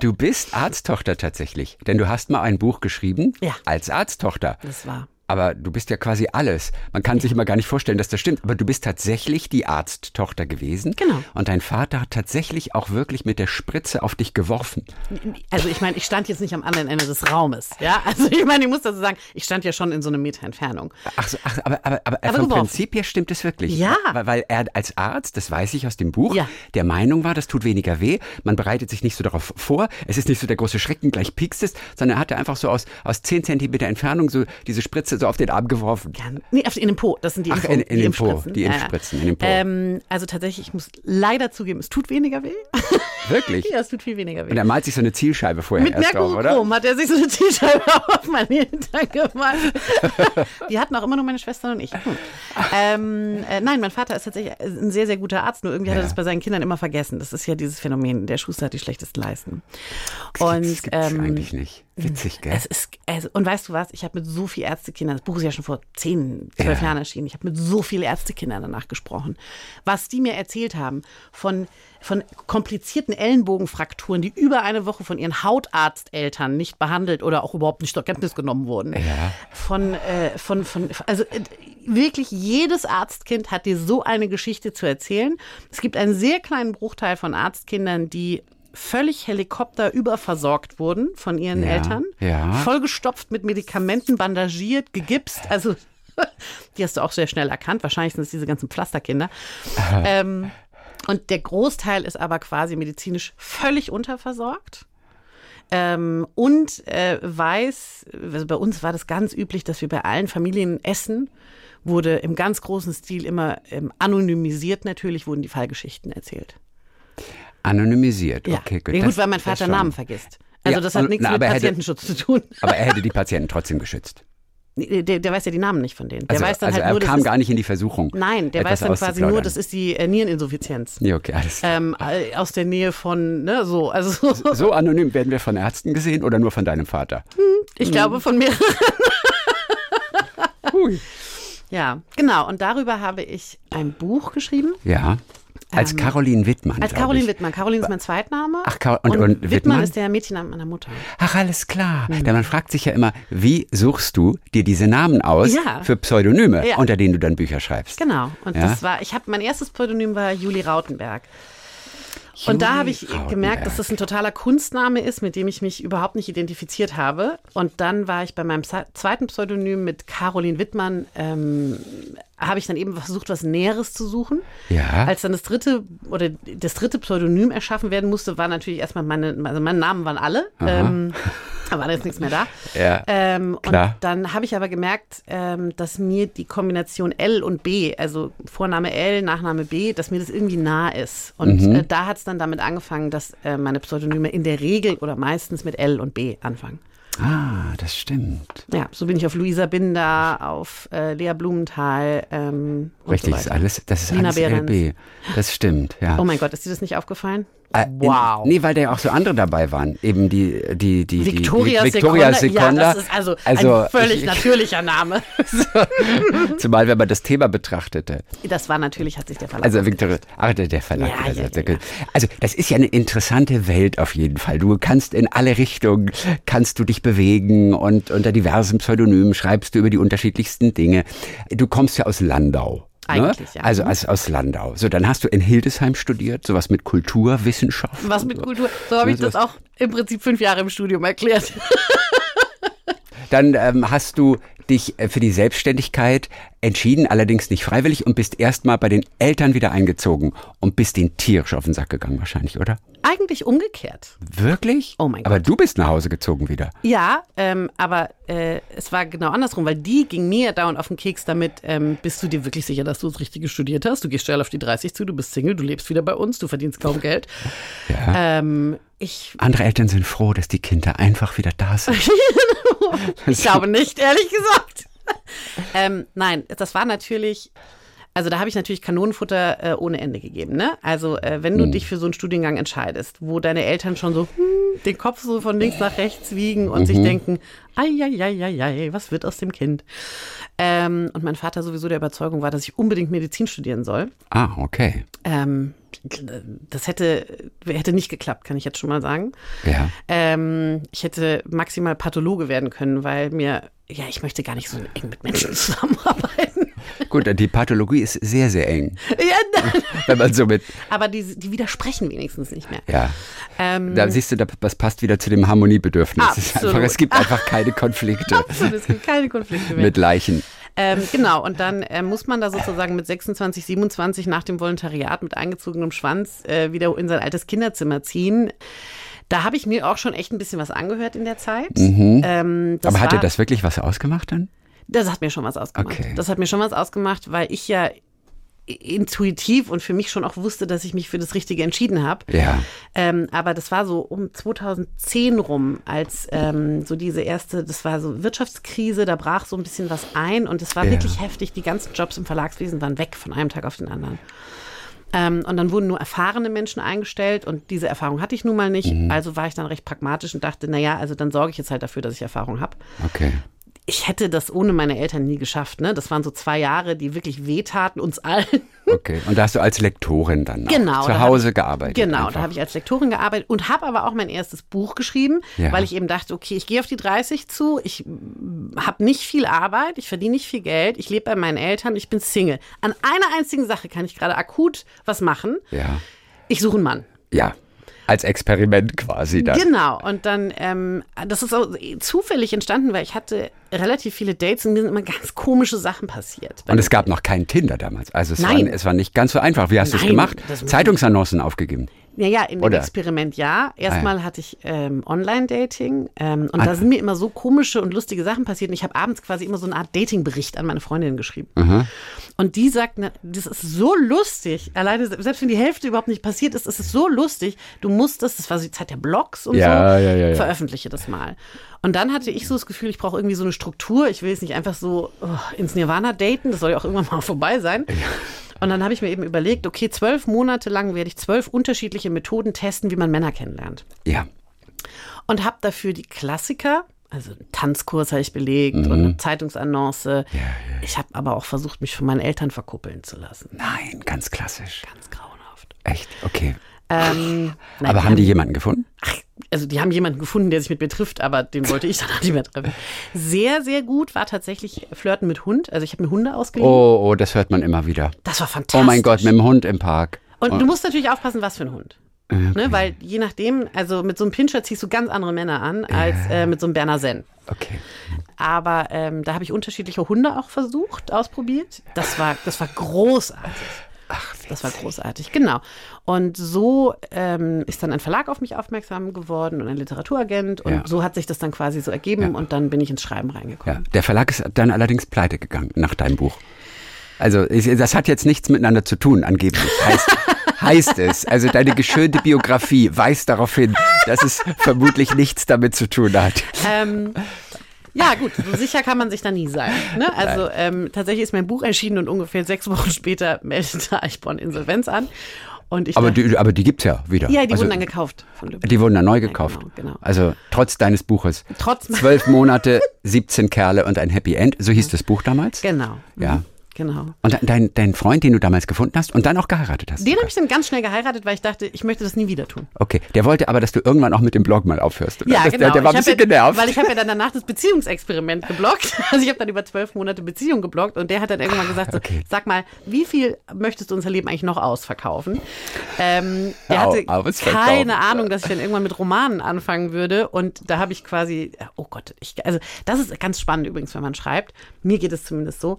Du bist Arzttochter tatsächlich, denn du hast mal ein Buch geschrieben Ja. als Arzttochter. Das war. Aber du bist ja quasi alles. Man kann sich immer gar nicht vorstellen, dass das stimmt. Aber du bist tatsächlich die Arzttochter gewesen. Genau. Und dein Vater hat tatsächlich auch wirklich mit der Spritze auf dich geworfen. Also ich meine, ich stand jetzt nicht am anderen Ende des Raumes. Ja, also ich meine, ich muss dazu sagen, ich stand ja schon in so einem Meter Entfernung. Ach, so, ach aber, aber, aber, Aber vom geworfen. Prinzip her stimmt es wirklich. Ja. Weil, weil er als Arzt, das weiß ich aus dem Buch, Ja. der Meinung war, das tut weniger weh. Man bereitet sich nicht so darauf vor. Es ist nicht so der große Schrecken, gleich piekst es, sondern er hatte einfach so aus, aus 10 Zentimeter Entfernung so diese Spritze so auf den Arm geworfen. Ja, nee, auf- in den Po. Das sind die, Ach, Impfung- in- in die den Po, Impfspritzen. die Ja, ja. Impfspritzen in den Po. Ähm, also tatsächlich, ich muss leider zugeben, es tut weniger weh. Wirklich. ja, es tut viel weniger weh. Und er malt sich so eine Zielscheibe vorher Mit erst drauf, oder? Hat er sich so eine Zielscheibe auf meinen Hintern gemacht. Die hatten auch immer nur meine Schwester und ich. Hm. Ähm, äh, nein, mein Vater ist tatsächlich ein sehr, sehr guter Arzt, nur irgendwie hat er Ja. das bei seinen Kindern immer vergessen. Das ist ja dieses Phänomen, der Schuster hat die schlechtesten Leisten. das Und gibt's ähm, eigentlich nicht. Witzig, gell? es ist, also, und weißt du was, ich habe mit so vielen Ärztekindern, das Buch ist ja schon vor 10, 12 Ja. Jahren erschienen, ich habe mit so vielen Ärztekindern danach gesprochen. Was die mir erzählt haben von, von komplizierten Ellenbogenfrakturen, die über eine Woche von ihren Hautarzteltern nicht behandelt oder auch überhaupt nicht zur Kenntnis genommen wurden. Ja. Von, äh, von, von, also äh, wirklich jedes Arztkind hat dir so eine Geschichte zu erzählen. Es gibt einen sehr kleinen Bruchteil von Arztkindern, die völlig Helikopter überversorgt wurden von ihren Ja, Eltern. ja. Vollgestopft mit Medikamenten, bandagiert, gegipst. Also, die hast du auch sehr schnell erkannt. Wahrscheinlich sind es diese ganzen Pflasterkinder. Ähm, und der Großteil ist aber quasi medizinisch völlig unterversorgt. Ähm, und äh, weiß, also bei uns war das ganz üblich, dass wir bei allen Familienessen wurde im ganz großen Stil immer ähm, anonymisiert natürlich wurden die Fallgeschichten erzählt. Anonymisiert. Ja, Okay, gut. ja, gut, weil mein Vater. Namen vergisst. Also Ja, das hat nichts na, mit er hätte- Patientenschutz zu tun. Aber er hätte die Patienten trotzdem geschützt. Der, der weiß ja die Namen nicht von denen. Der Also, weiß dann also halt er nur, kam gar nicht in die Versuchung. Nein, der weiß dann quasi nur, das ist die äh, Niereninsuffizienz. Ja, okay, alles klar. Ähm, äh, aus der Nähe von, ne, so, also So anonym werden wir von Ärzten gesehen oder nur von deinem Vater? ich glaube von mehreren. Ja, genau. Und darüber habe ich ein Buch geschrieben. Ja. Als Caroline Wittmann. Ähm, Als Caroline. Wittmann. Caroline ist mein Zweitname. Ach, Car- und- und, und Wittmann, Wittmann? ist der Mädchenname meiner Mutter. Ach, alles klar. Mhm. Denn man fragt sich ja immer, wie suchst du dir diese Namen aus Ja. für Pseudonyme, Ja. unter denen du dann Bücher schreibst? Genau. Und Ja? das war, ich habe, mein erstes Pseudonym war Julie Rautenberg. Und da habe ich gemerkt, dass das ein totaler Kunstname ist, mit dem ich mich überhaupt nicht identifiziert habe. Und dann war ich bei meinem zweiten Pseudonym mit Caroline Wittmann, ähm, habe ich dann eben versucht, was Näheres zu suchen. Ja. Als dann das dritte oder das dritte Pseudonym erschaffen werden musste, war natürlich erstmal meine, also meine Namen waren alle. Ähm, da war jetzt nichts mehr da. Ja, Ähm, klar. Und dann habe ich aber gemerkt, ähm, dass mir die Kombination L und B, also Vorname L, Nachname B, dass mir das irgendwie nah ist. Und Mhm. äh, da hat es dann damit angefangen, dass äh, meine Pseudonyme in der Regel oder meistens mit L und B anfangen. Ah, das stimmt. Ja, so bin ich auf Luisa Binder, auf äh, Lea Blumenthal. Ähm, Richtig, so das ist alles, das ist Lina alles Behrens. LB. Das stimmt, ja. Oh mein Gott, ist dir das nicht aufgefallen? Äh, in- wow. Nee, weil da ja auch so andere dabei waren. Eben die, die, die, Victoria, die, Victoria Seconda. Ja, das ist also, ein völlig ich- natürlicher Name. Zumal, wenn man das Thema betrachtete. Das war natürlich, hat sich der Verlag Also Victoria, ach, der, der Verlag. Ja, also, ja. also das ist ja eine interessante Welt auf jeden Fall. Du kannst in alle Richtungen, kannst du dich bewegen und unter diversen Pseudonymen schreibst du über die unterschiedlichsten Dinge. Du kommst ja aus Landau. Eigentlich, ne? ja. Also als, aus Landau. So, dann hast du in Hildesheim studiert, sowas mit Kulturwissenschaft. Was mit Kultur? So habe ich das auch im Prinzip fünf Jahre im Studium erklärt. Dann ähm, hast du dich äh, für die Selbstständigkeit entschieden, allerdings nicht freiwillig und bist erstmal bei den Eltern wieder eingezogen und bist den tierisch auf den Sack gegangen wahrscheinlich, oder? Eigentlich umgekehrt. Wirklich? Oh mein Aber du bist nach Hause gezogen wieder. Ja, ähm, aber äh, es war genau andersrum, weil die ging mir dauernd auf den Keks damit, ähm, bist du dir wirklich sicher, dass du das Richtige studiert hast? Du gehst schnell auf die 30 zu, du bist Single, du lebst wieder bei uns, du verdienst kaum Geld. Ähm, ich, Andere Eltern sind froh, dass die Kinder einfach wieder da sind. ich glaube nicht, ehrlich gesagt. ähm, nein, das war natürlich. Also da habe ich natürlich Kanonenfutter äh, ohne Ende gegeben. Ne? Also äh, wenn du Hm. dich für so einen Studiengang entscheidest, wo deine Eltern schon so hm, den Kopf so von links nach rechts wiegen und Mhm. sich denken, ei, was wird aus dem Kind? Ähm, und mein Vater sowieso der Überzeugung war, dass ich unbedingt Medizin studieren soll. Ah, okay. Ähm, das hätte, hätte nicht geklappt, kann ich jetzt schon mal sagen. Ja. Ähm, ich hätte maximal Pathologe werden können, weil mir, ja, ich möchte gar nicht so eng mit Menschen zusammenarbeiten. Gut, die Pathologie ist sehr, sehr eng. ja, nein. Wenn man so mit, aber die, die widersprechen wenigstens nicht mehr. ja. Ähm, Da siehst du, das passt wieder zu dem Harmoniebedürfnis. Es, einfach, es gibt einfach keine Konflikte absolut, es gibt keine Konflikte mehr. mit Leichen. Ähm, genau, und dann äh, muss man da sozusagen mit 26, 27 nach dem Volontariat mit eingezogenem Schwanz äh, wieder in sein altes Kinderzimmer ziehen. Da habe ich mir auch schon echt ein bisschen was angehört in der Zeit. Ähm, Mhm. Aber hat dir das wirklich was ausgemacht dann? Das hat mir schon was ausgemacht. Okay. Das hat mir schon was ausgemacht, weil ich ja intuitiv und für mich schon auch wusste, dass ich mich für das Richtige entschieden habe. Ja. Ähm, aber das war so um 2010 rum, als ähm, so diese erste, das war so Wirtschaftskrise, da brach so ein bisschen was ein und es war Ja. wirklich heftig. Die ganzen Jobs im Verlagswesen waren weg von einem Tag auf den anderen. Ähm, und dann wurden nur erfahrene Menschen eingestellt und diese Erfahrung hatte ich nun mal nicht. Mhm. Also war ich dann recht pragmatisch und dachte, naja, also dann sorge ich jetzt halt dafür, dass ich Erfahrung habe Okay. Ich hätte das ohne meine Eltern nie geschafft. Ne? Das waren so zwei Jahre, die wirklich wehtaten uns allen. Okay. Und da hast du als Lektorin dann Genau, zu Hause ich- gearbeitet. Genau, einfach. da habe ich als Lektorin gearbeitet und habe aber auch mein erstes Buch geschrieben, Ja. weil ich eben dachte, okay, ich gehe auf die 30 zu, ich habe nicht viel Arbeit, ich verdiene nicht viel Geld, ich lebe bei meinen Eltern, ich bin Single. An einer einzigen Sache kann ich gerade akut was machen. Ja. Ich suche einen Mann. Ja. Als Experiment quasi dann. Genau, und dann, ähm, das ist auch zufällig entstanden, weil ich hatte relativ viele Dates und mir sind immer ganz komische Sachen passiert. Und es gab noch kein Tinder damals. Also es, war, Nein. es war nicht ganz so einfach. Wie hast du es gemacht? Zeitungsannoncen aufgegeben. Naja, in dem Oder? Experiment ja. Erstmal hatte ich ähm, Online-Dating ähm, und Ah. da sind mir immer so komische und lustige Sachen passiert. Und ich habe abends quasi immer so eine Art Dating-Bericht an meine Freundin geschrieben. Und die sagt, na, das ist so lustig. Alleine, selbst wenn die Hälfte überhaupt nicht passiert ist, ist es so lustig. Du musst das, das war so die Zeit der Blogs und Ja, so, ja, ja, ja. veröffentliche das mal. Und dann hatte ich so das Gefühl, ich brauche irgendwie so eine Struktur. Ich will jetzt nicht einfach so oh, ins Nirvana daten. Das soll ja auch irgendwann mal vorbei sein. Und dann habe ich mir eben überlegt, okay, zwölf Monate lang werde ich zwölf unterschiedliche Methoden testen, wie man Männer kennenlernt. Ja. Und habe dafür die Klassiker, also einen Tanzkurs habe ich belegt Mhm. und eine Zeitungsannonce. Ich habe aber auch versucht, mich von meinen Eltern verkuppeln zu lassen. Nein, ganz klassisch. Ganz grauenhaft. Echt? Okay. Ähm, nein, Aber haben die jemanden gefunden? Ach, also die haben jemanden gefunden, der sich mit mir trifft, aber den wollte ich dann auch nicht mehr treffen. Sehr, sehr gut war tatsächlich Flirten mit Hund. Also ich habe mir Hunde ausgeliehen. Oh, oh, das hört man immer wieder. Das war fantastisch. Oh mein Gott, mit dem Hund im Park. Und du musst natürlich aufpassen, was für ein Hund. Ne, weil je nachdem, also mit so einem Pinscher ziehst du ganz andere Männer an als äh, mit so einem Berner Senn. Okay. Aber ähm, da habe ich unterschiedliche Hunde auch versucht, ausprobiert. Das war, das war großartig. Ach, Das war großartig, genau. Und so ähm, ist dann ein Verlag auf mich aufmerksam geworden und ein Literaturagent. Und Ja. so hat sich das dann quasi so ergeben und dann bin ich ins Schreiben reingekommen. Ja, der Verlag ist dann allerdings pleite gegangen nach deinem Buch. Also das hat jetzt nichts miteinander zu tun, angeblich. Heißt, heißt es. Also deine geschönte Biografie weist darauf hin, dass es vermutlich nichts damit zu tun hat. Ähm, ja, gut, so sicher kann man sich da nie sein. Ne? Also ähm, tatsächlich ist mein Buch erschienen und ungefähr sechs Wochen später meldete Eichborn Insolvenz an. Und ich Aber dachte, die, aber die gibt's ja wieder. ja, die also, wurden dann gekauft von Lübeck. Die wurden dann neu gekauft. genau, genau. Also trotz deines Buches. Trotz Zwölf Monate, 17 Kerle und ein Happy End. So hieß das Buch damals. Genau. Mhm, Ja. Genau. Und de- dein, dein Freund, den du damals gefunden hast und dann auch geheiratet hast. Den habe ich dann ganz schnell geheiratet, weil ich dachte, ich möchte das nie wieder tun. Okay, der wollte aber, dass du irgendwann auch mit dem Blog mal aufhörst. Oder? Ja, das, genau. Der, der war ein Ich bisschen ja, genervt. Weil ich habe ja dann danach das Beziehungsexperiment geblockt. Also ich habe dann über zwölf Monate Beziehung geblockt und der hat dann irgendwann gesagt, so, okay. sag mal, wie viel möchtest du unser Leben eigentlich noch ausverkaufen? Ähm, der Au- hatte ausverkaufen. keine Ahnung, dass ich dann irgendwann mit Romanen anfangen würde und da habe ich quasi, oh Gott, ich, also das ist ganz spannend übrigens, wenn man schreibt. Mir geht es zumindest so.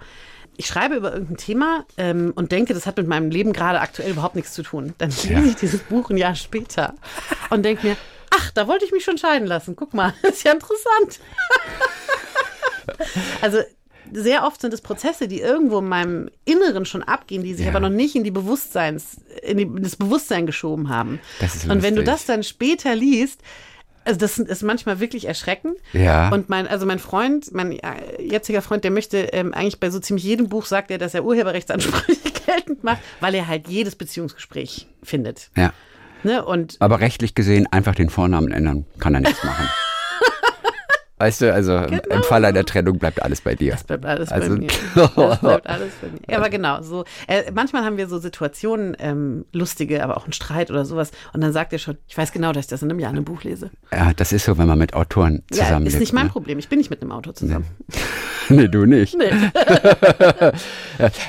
Ich schreibe über irgendein Thema ähm, und denke, das hat mit meinem Leben gerade aktuell überhaupt nichts zu tun. Dann lese ich dieses Buch ein Jahr später und denke mir, ach, da wollte ich mich schon scheiden lassen. Guck mal, ist ja interessant. also sehr oft sind es Prozesse, die irgendwo in meinem Inneren schon abgehen, die sich Ja. aber noch nicht in die Bewusstseins, in, die, in das Bewusstsein geschoben haben. Das ist und wenn du das dann später liest, Also das ist manchmal wirklich erschreckend. Ja. Und mein, also mein Freund, mein äh, jetziger Freund, der möchte ähm, eigentlich bei so ziemlich jedem Buch sagt er, dass er Urheberrechtsansprüche geltend macht, weil er halt jedes Beziehungsgespräch findet. Ja. Ne? Und Aber rechtlich gesehen einfach den Vornamen ändern, kann er nichts machen. Weißt du, also im Fall einer Trennung bleibt alles bei dir. Das bleibt alles Also- bei mir. Das bleibt alles bei mir. Ja, aber genau, so. Äh, manchmal haben wir so Situationen, ähm, lustige, aber auch einen Streit oder sowas. Und dann sagt er schon, ich weiß genau, dass ich das in einem Jahr in einem Buch lese. Ja, das ist so, wenn man mit Autoren Ja, zusammenlebt. ist nicht mein ne? Problem. Ich bin nicht mit einem Autor zusammen. Nee, du nicht. Nee.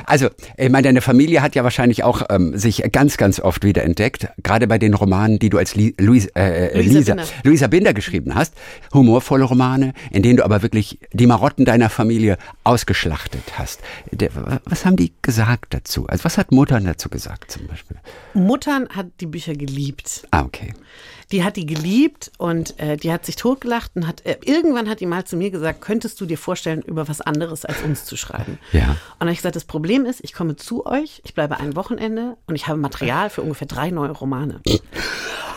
Also, ich meine, deine Familie hat ja wahrscheinlich auch ähm, sich ganz, ganz oft wiederentdeckt. Gerade bei den Romanen, die du als Li Luis, äh, Luisa Lisa, Binder. Luisa Binder geschrieben hast. Humorvolle Romane, in denen du aber wirklich die Marotten deiner Familie ausgeschlachtet hast. Was haben die gesagt dazu? Also, was hat Mutter dazu gesagt zum Beispiel? Muttern hat die Bücher geliebt. Ah, okay. Die hat die geliebt und äh, die hat sich totgelacht und hat äh, irgendwann hat die mal zu mir gesagt, könntest du dir vorstellen, über was anderes als uns zu schreiben? Ja. Und dann habe ich gesagt, das Problem ist, ich komme zu euch, ich bleibe ein Wochenende und ich habe Material für ungefähr drei neue Romane.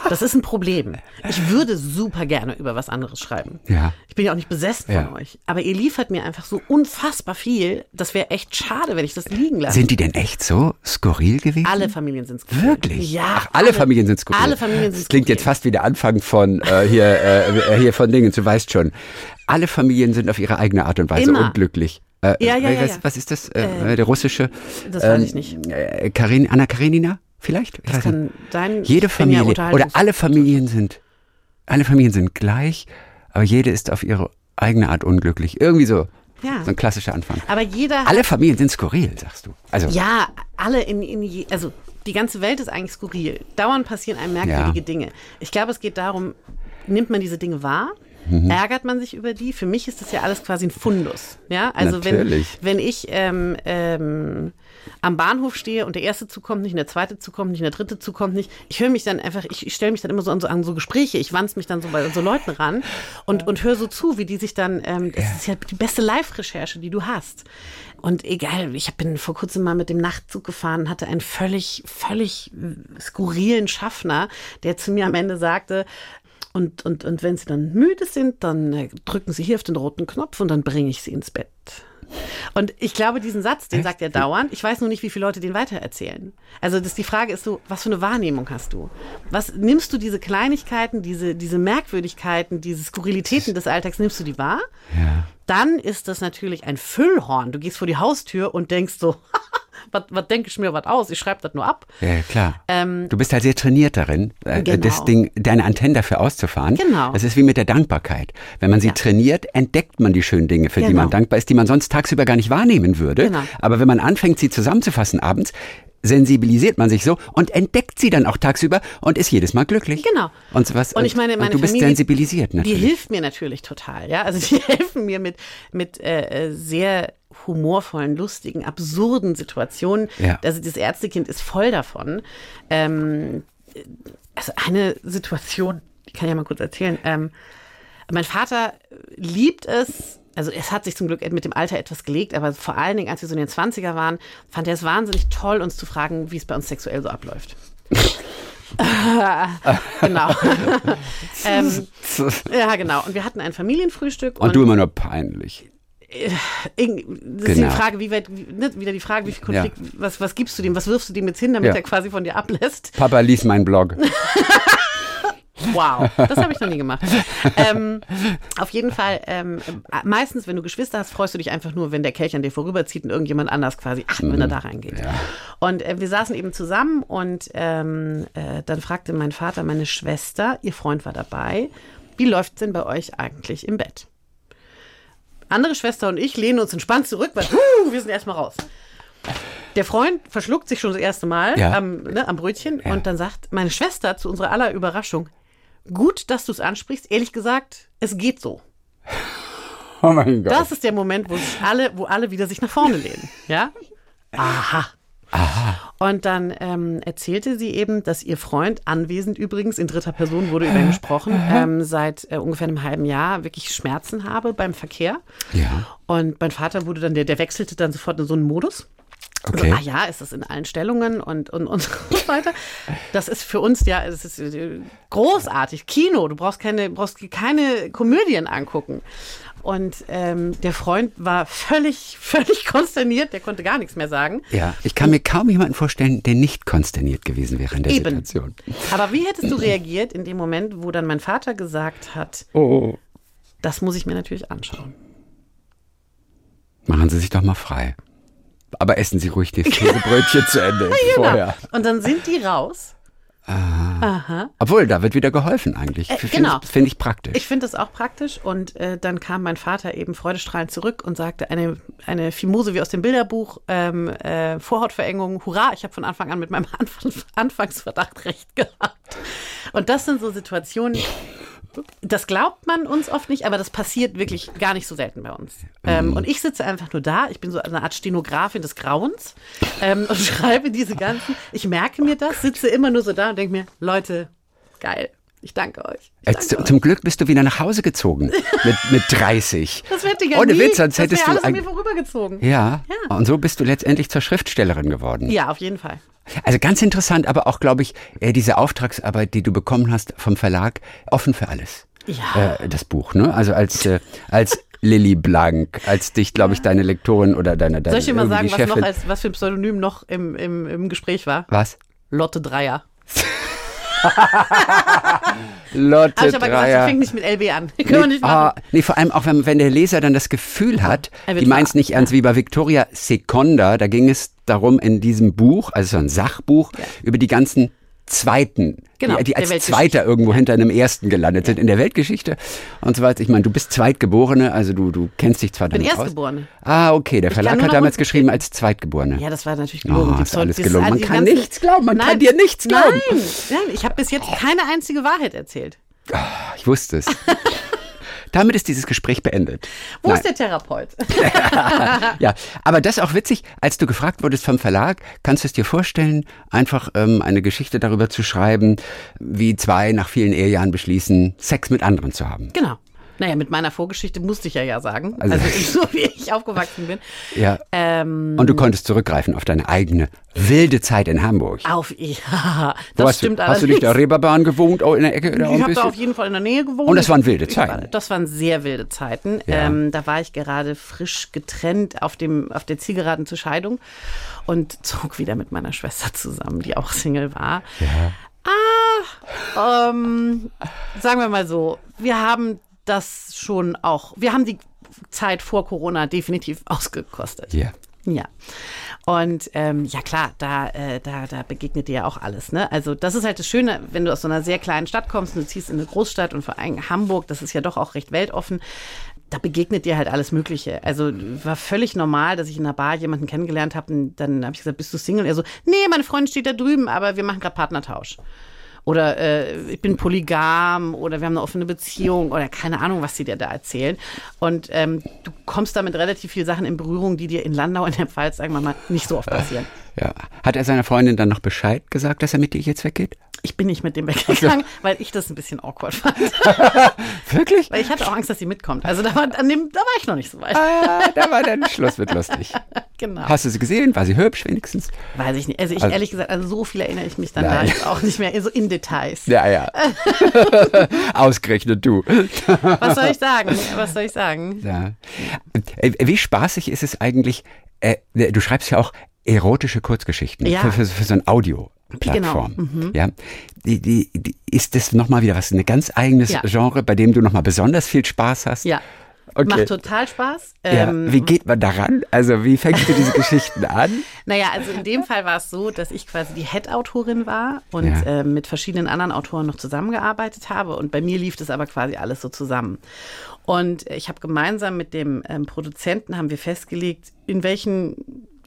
Das ist ein Problem. Ich würde super gerne über was anderes schreiben. Ja. Ich bin ja auch nicht besessen Ja. von euch. Aber ihr liefert mir einfach so unfassbar viel. Das wäre echt schade, wenn ich das liegen lasse. Sind die denn echt so skurril gewesen? alle Familien sind skurril. Wirklich? Ja. Ach, alle, Familien sind skurril. Alle Familien sind Das klingt skurril. jetzt fast wie der Anfang von äh, hier, äh, hier von Dingen, du weißt schon. Alle Familien sind auf ihre eigene Art und Weise Immer. unglücklich. Äh, Ja, ja, äh, ja, was, ja. was ist das? Äh, der russische? Das weiß ich nicht. Äh, Karin, Anna Karenina? Vielleicht? Ich Das weiß kann dein Jede ich Familie oder alle Familien sind, alle Familien sind gleich, aber jede ist auf ihre eigene Art unglücklich. Irgendwie so. Ja. So ein klassischer Anfang. Aber jeder Alle Familien sind skurril, sagst du. Also, Ja, alle in, in je, also die ganze Welt ist eigentlich skurril. Dauernd passieren einem merkwürdige Ja. Dinge. Ich glaube, es geht darum, nimmt man diese Dinge wahr? Mhm. Ärgert man sich über die? Für mich ist das ja alles quasi ein Fundus. Ja, also wenn, Natürlich. wenn ich ähm, ähm, am Bahnhof stehe und der erste Zug kommt nicht, und der zweite Zug kommt nicht, und der dritte Zug kommt nicht, ich höre mich dann einfach, ich, ich stelle mich dann immer so an, so an so Gespräche, ich wanze mich dann so bei so Leuten ran und, und höre so zu, wie die sich dann, ähm, das ist ja die beste Live-Recherche, die du hast. Und egal, ich bin vor kurzem mal mit dem Nachtzug gefahren, hatte einen völlig, völlig äh, skurrilen Schaffner, der zu mir am Ende sagte, und, und, und wenn Sie dann müde sind, dann äh, drücken Sie hier auf den roten Knopf und dann bringe ich Sie ins Bett. Und ich glaube, diesen Satz, den sagt er dauernd. Ich weiß nur nicht, wie viele Leute den weitererzählen. Also das, die Frage ist so, was für eine Wahrnehmung hast du? Was nimmst du diese Kleinigkeiten, diese, diese Merkwürdigkeiten, diese Skurrilitäten des Alltags, nimmst du die wahr? ja. Dann ist das natürlich ein Füllhorn. Du gehst vor die Haustür und denkst so, was, denke ich mir was aus? Ich schreibe das nur ab. Ja, klar. Ähm, du bist halt sehr trainiert darin, äh, Genau. das Ding, deine Antennen dafür auszufahren. Genau. Das ist wie mit der Dankbarkeit. Wenn man sie Ja. trainiert, entdeckt man die schönen Dinge, für die Genau. man dankbar ist, die man sonst tagsüber gar nicht wahrnehmen würde. Genau. Aber wenn man anfängt, sie zusammenzufassen abends, sensibilisiert man sich so und entdeckt sie dann auch tagsüber und ist jedes Mal glücklich. Genau. Und was? Und ich meine, meine du bist Familie, sensibilisiert Die natürlich. hilft mir natürlich total, ja. Also die helfen mir mit, mit äh, äh, sehr humorvollen, lustigen, absurden Situationen. Ja. Also das Ärztekind ist voll davon. Ähm, also eine Situation, die kann ich ja mal kurz erzählen. Ähm, mein Vater liebt es, also es hat sich zum Glück mit dem Alter etwas gelegt, aber vor allen Dingen, als wir so in den 20er waren, fand er es wahnsinnig toll, uns zu fragen, wie es bei uns sexuell so abläuft. genau. ähm, ja, genau. Und wir hatten ein Familienfrühstück. und du immer nur peinlich. Das ist Genau. die Frage, wie weit, ne, wieder die Frage, wie viel Ja. Konflikt, was, was gibst du dem, was wirfst du dem jetzt hin, damit Ja. er quasi von dir ablässt? Papa liest meinen Blog. Wow, das habe ich noch nie gemacht. ähm, auf jeden Fall, ähm, meistens, wenn du Geschwister hast, freust du dich einfach nur, wenn der Kelch an dir vorüberzieht und irgendjemand anders quasi, ach, wenn er da reingeht. Und äh, wir saßen eben zusammen und ähm, äh, dann fragte mein Vater meine Schwester, ihr Freund war dabei, wie läuft's denn bei euch eigentlich im Bett? Andere Schwester und ich lehnen uns entspannt zurück, weil huh, wir sind erstmal raus. Der Freund verschluckt sich schon das erste Mal Ja. am, ne, am Brötchen und dann sagt meine Schwester zu unserer aller Überraschung, gut, dass du es ansprichst, ehrlich gesagt, es geht so. Oh mein Gott. Das ist der Moment, wo sich alle, wo alle wieder sich nach vorne lehnen. Ja? Aha. Und dann ähm, erzählte sie eben, dass ihr Freund, anwesend übrigens, in dritter Person wurde über ihn gesprochen, ähm, seit äh, ungefähr einem halben Jahr wirklich Schmerzen habe beim Verkehr. Ja. Und mein Vater wurde dann, der, der wechselte dann sofort in so einen Modus. Okay. So, ah ja, ist das in allen Stellungen und, und, und so weiter. Das ist für uns ja, es ist äh, großartig. Kino, du brauchst keine, brauchst keine Komödien angucken. Und ähm, der Freund war völlig, völlig konsterniert, der konnte gar nichts mehr sagen. Ja, ich kann mir kaum jemanden vorstellen, der nicht konsterniert gewesen wäre in der Eben. Situation. Aber wie hättest du reagiert in dem Moment, wo dann mein Vater gesagt hat, Oh. das muss ich mir natürlich anschauen? Machen Sie sich doch mal frei. Aber essen Sie ruhig das Käsebrötchen zu Ende vorher. Und dann sind die raus. Obwohl, da wird wieder geholfen eigentlich. Äh, genau. ich, finde ich praktisch. Ich finde das auch praktisch. Und äh, dann kam mein Vater eben freudestrahlend zurück und sagte, eine, eine Fimose wie aus dem Bilderbuch, ähm, äh, Vorhautverengung, hurra, ich habe von Anfang an mit meinem Anfang, Anfangsverdacht recht gehabt. Und das sind so Situationen, das glaubt man uns oft nicht, aber das passiert wirklich gar nicht so selten bei uns. Ähm, und ich sitze einfach nur da, ich bin so eine Art Stenografin des Grauens ähm, und schreibe diese ganzen, ich merke mir das, sitze immer nur so da und denke mir, Leute, geil, ich danke euch. Ich Äh, danke zu- euch. Zum Glück bist du wieder nach Hause gezogen mit, mit 30. Das hätte ja Ohne nie, Witz, sonst das hättest du alles an mir vorübergezogen. Ja. Ja. Und so bist du letztendlich zur Schriftstellerin geworden. Ja, auf jeden Fall. Also ganz interessant, aber auch, glaube ich, äh, diese Auftragsarbeit, die du bekommen hast vom Verlag, offen für alles. Ja. Äh, das Buch, ne? Also als, äh, als Lilly Blank, als dich, glaube ich, deine Lektorin oder deine, deine Soll ich dir mal sagen, was noch als was für ein Pseudonym noch im, im, im Gespräch war? Was? Lotte Dreier. Lotte Habe ich aber gesagt, Dreier. das fängt nicht mit LB an. Können wir nicht machen. ah, nee, vor allem auch, wenn, wenn der Leser dann das Gefühl hat, die meint es nicht ernst, wie bei Victoria Seconda, da ging es darum in diesem Buch, also so ein Sachbuch, über die ganzen Zweiten, Genau, die, die als. Zweiter irgendwo hinter einem Ersten gelandet sind in der Weltgeschichte und so weiter. Ich meine, du bist Zweitgeborene, also du, du kennst dich zwar Bin damit aus. Erstgeborene. Ah, okay, der Verlag hat damals geschrieben als Zweitgeborene. Ja, das war natürlich gelogen. Oh, ist alles gelogen. Man kann nichts glauben, man kann dir nichts glauben. Nein, nein ich habe bis jetzt keine einzige Wahrheit erzählt. Ich wusste es. damit ist dieses Gespräch beendet. Wo Nein. ist der Therapeut? Ja, aber das ist auch witzig, als du gefragt wurdest vom Verlag, kannst du es dir vorstellen, einfach ähm, eine Geschichte darüber zu schreiben, wie zwei nach vielen Ehejahren beschließen, Sex mit anderen zu haben. genau. Naja, mit meiner Vorgeschichte musste ich ja ja sagen. Also- Also, so wie ich aufgewachsen bin. Ja. Ähm, Und du konntest zurückgreifen auf deine eigene wilde Zeit in Hamburg. auf, ja, das hast stimmt du, hast du allerdings. der Reeperbahn gewohnt, auch in der Ecke? Oder Ich habe da auf jeden Fall in der Nähe gewohnt. Und das waren wilde Zeiten. Das waren sehr wilde Zeiten. Ja. Ähm, da war ich gerade frisch getrennt auf, dem, auf der Zielgeraden zur Scheidung und zog wieder mit meiner Schwester zusammen, die auch Single war. Ah, ähm, sagen wir mal so, wir haben das schon auch, wir haben die Zeit vor Corona definitiv ausgekostet. Ja. Ja. Und ähm, ja klar, da, äh, da, da begegnet dir ja auch alles. Ne? Also das ist halt das Schöne, wenn du aus so einer sehr kleinen Stadt kommst und du ziehst in eine Großstadt und vor allem Hamburg, das ist ja doch auch recht weltoffen. Da begegnet dir halt alles Mögliche. Also war völlig normal, dass ich in einer Bar jemanden kennengelernt habe und dann habe ich gesagt, bist du Single? Er so, nee, meine Freundin steht da drüben, aber wir machen gerade Partnertausch. Oder äh, ich bin polygam oder wir haben eine offene Beziehung oder keine Ahnung, was sie dir da erzählen. Und ähm, du kommst damit relativ viele Sachen in Berührung, die dir in Landau in der Pfalz, sagen wir mal, nicht so oft passieren. ja. Hat er seiner Freundin dann noch Bescheid gesagt, dass er mit dir jetzt weggeht? Ich bin nicht mit dem weggegangen, weil ich das ein bisschen awkward fand. Wirklich? Weil ich hatte auch Angst, dass sie mitkommt. Also da war, dem, da war ich noch nicht so weit. Ah, da war dann Schluss mit lustig. Genau. Hast du sie gesehen? War sie hübsch wenigstens? Weiß ich nicht. Also ich Also- ehrlich gesagt, also so viel erinnere ich mich dann Nein. da jetzt auch nicht mehr so in Details. Ja, ja. Ausgerechnet du. Was soll ich sagen? Was soll ich sagen? Ja. Äh, Wie spaßig ist es eigentlich, äh, du schreibst ja auch erotische Kurzgeschichten Ja. für, für, für so ein Audio-Plattform. Genau, Ja. Die, die, die, ist das nochmal wieder was, ein ganz eigenes Ja. Genre, bei dem du nochmal besonders viel Spaß hast? Ja. Okay. Macht total Spaß. Ja. Ähm, Wie geht man daran? Also wie fängst du diese Geschichten an? Naja, also in dem Fall war es so, dass ich quasi die Head-Autorin war und Ja. ähm, mit verschiedenen anderen Autoren noch zusammengearbeitet habe. Und bei mir lief das aber quasi alles so zusammen. Und ich habe gemeinsam mit dem ähm, Produzenten haben wir festgelegt, in welchen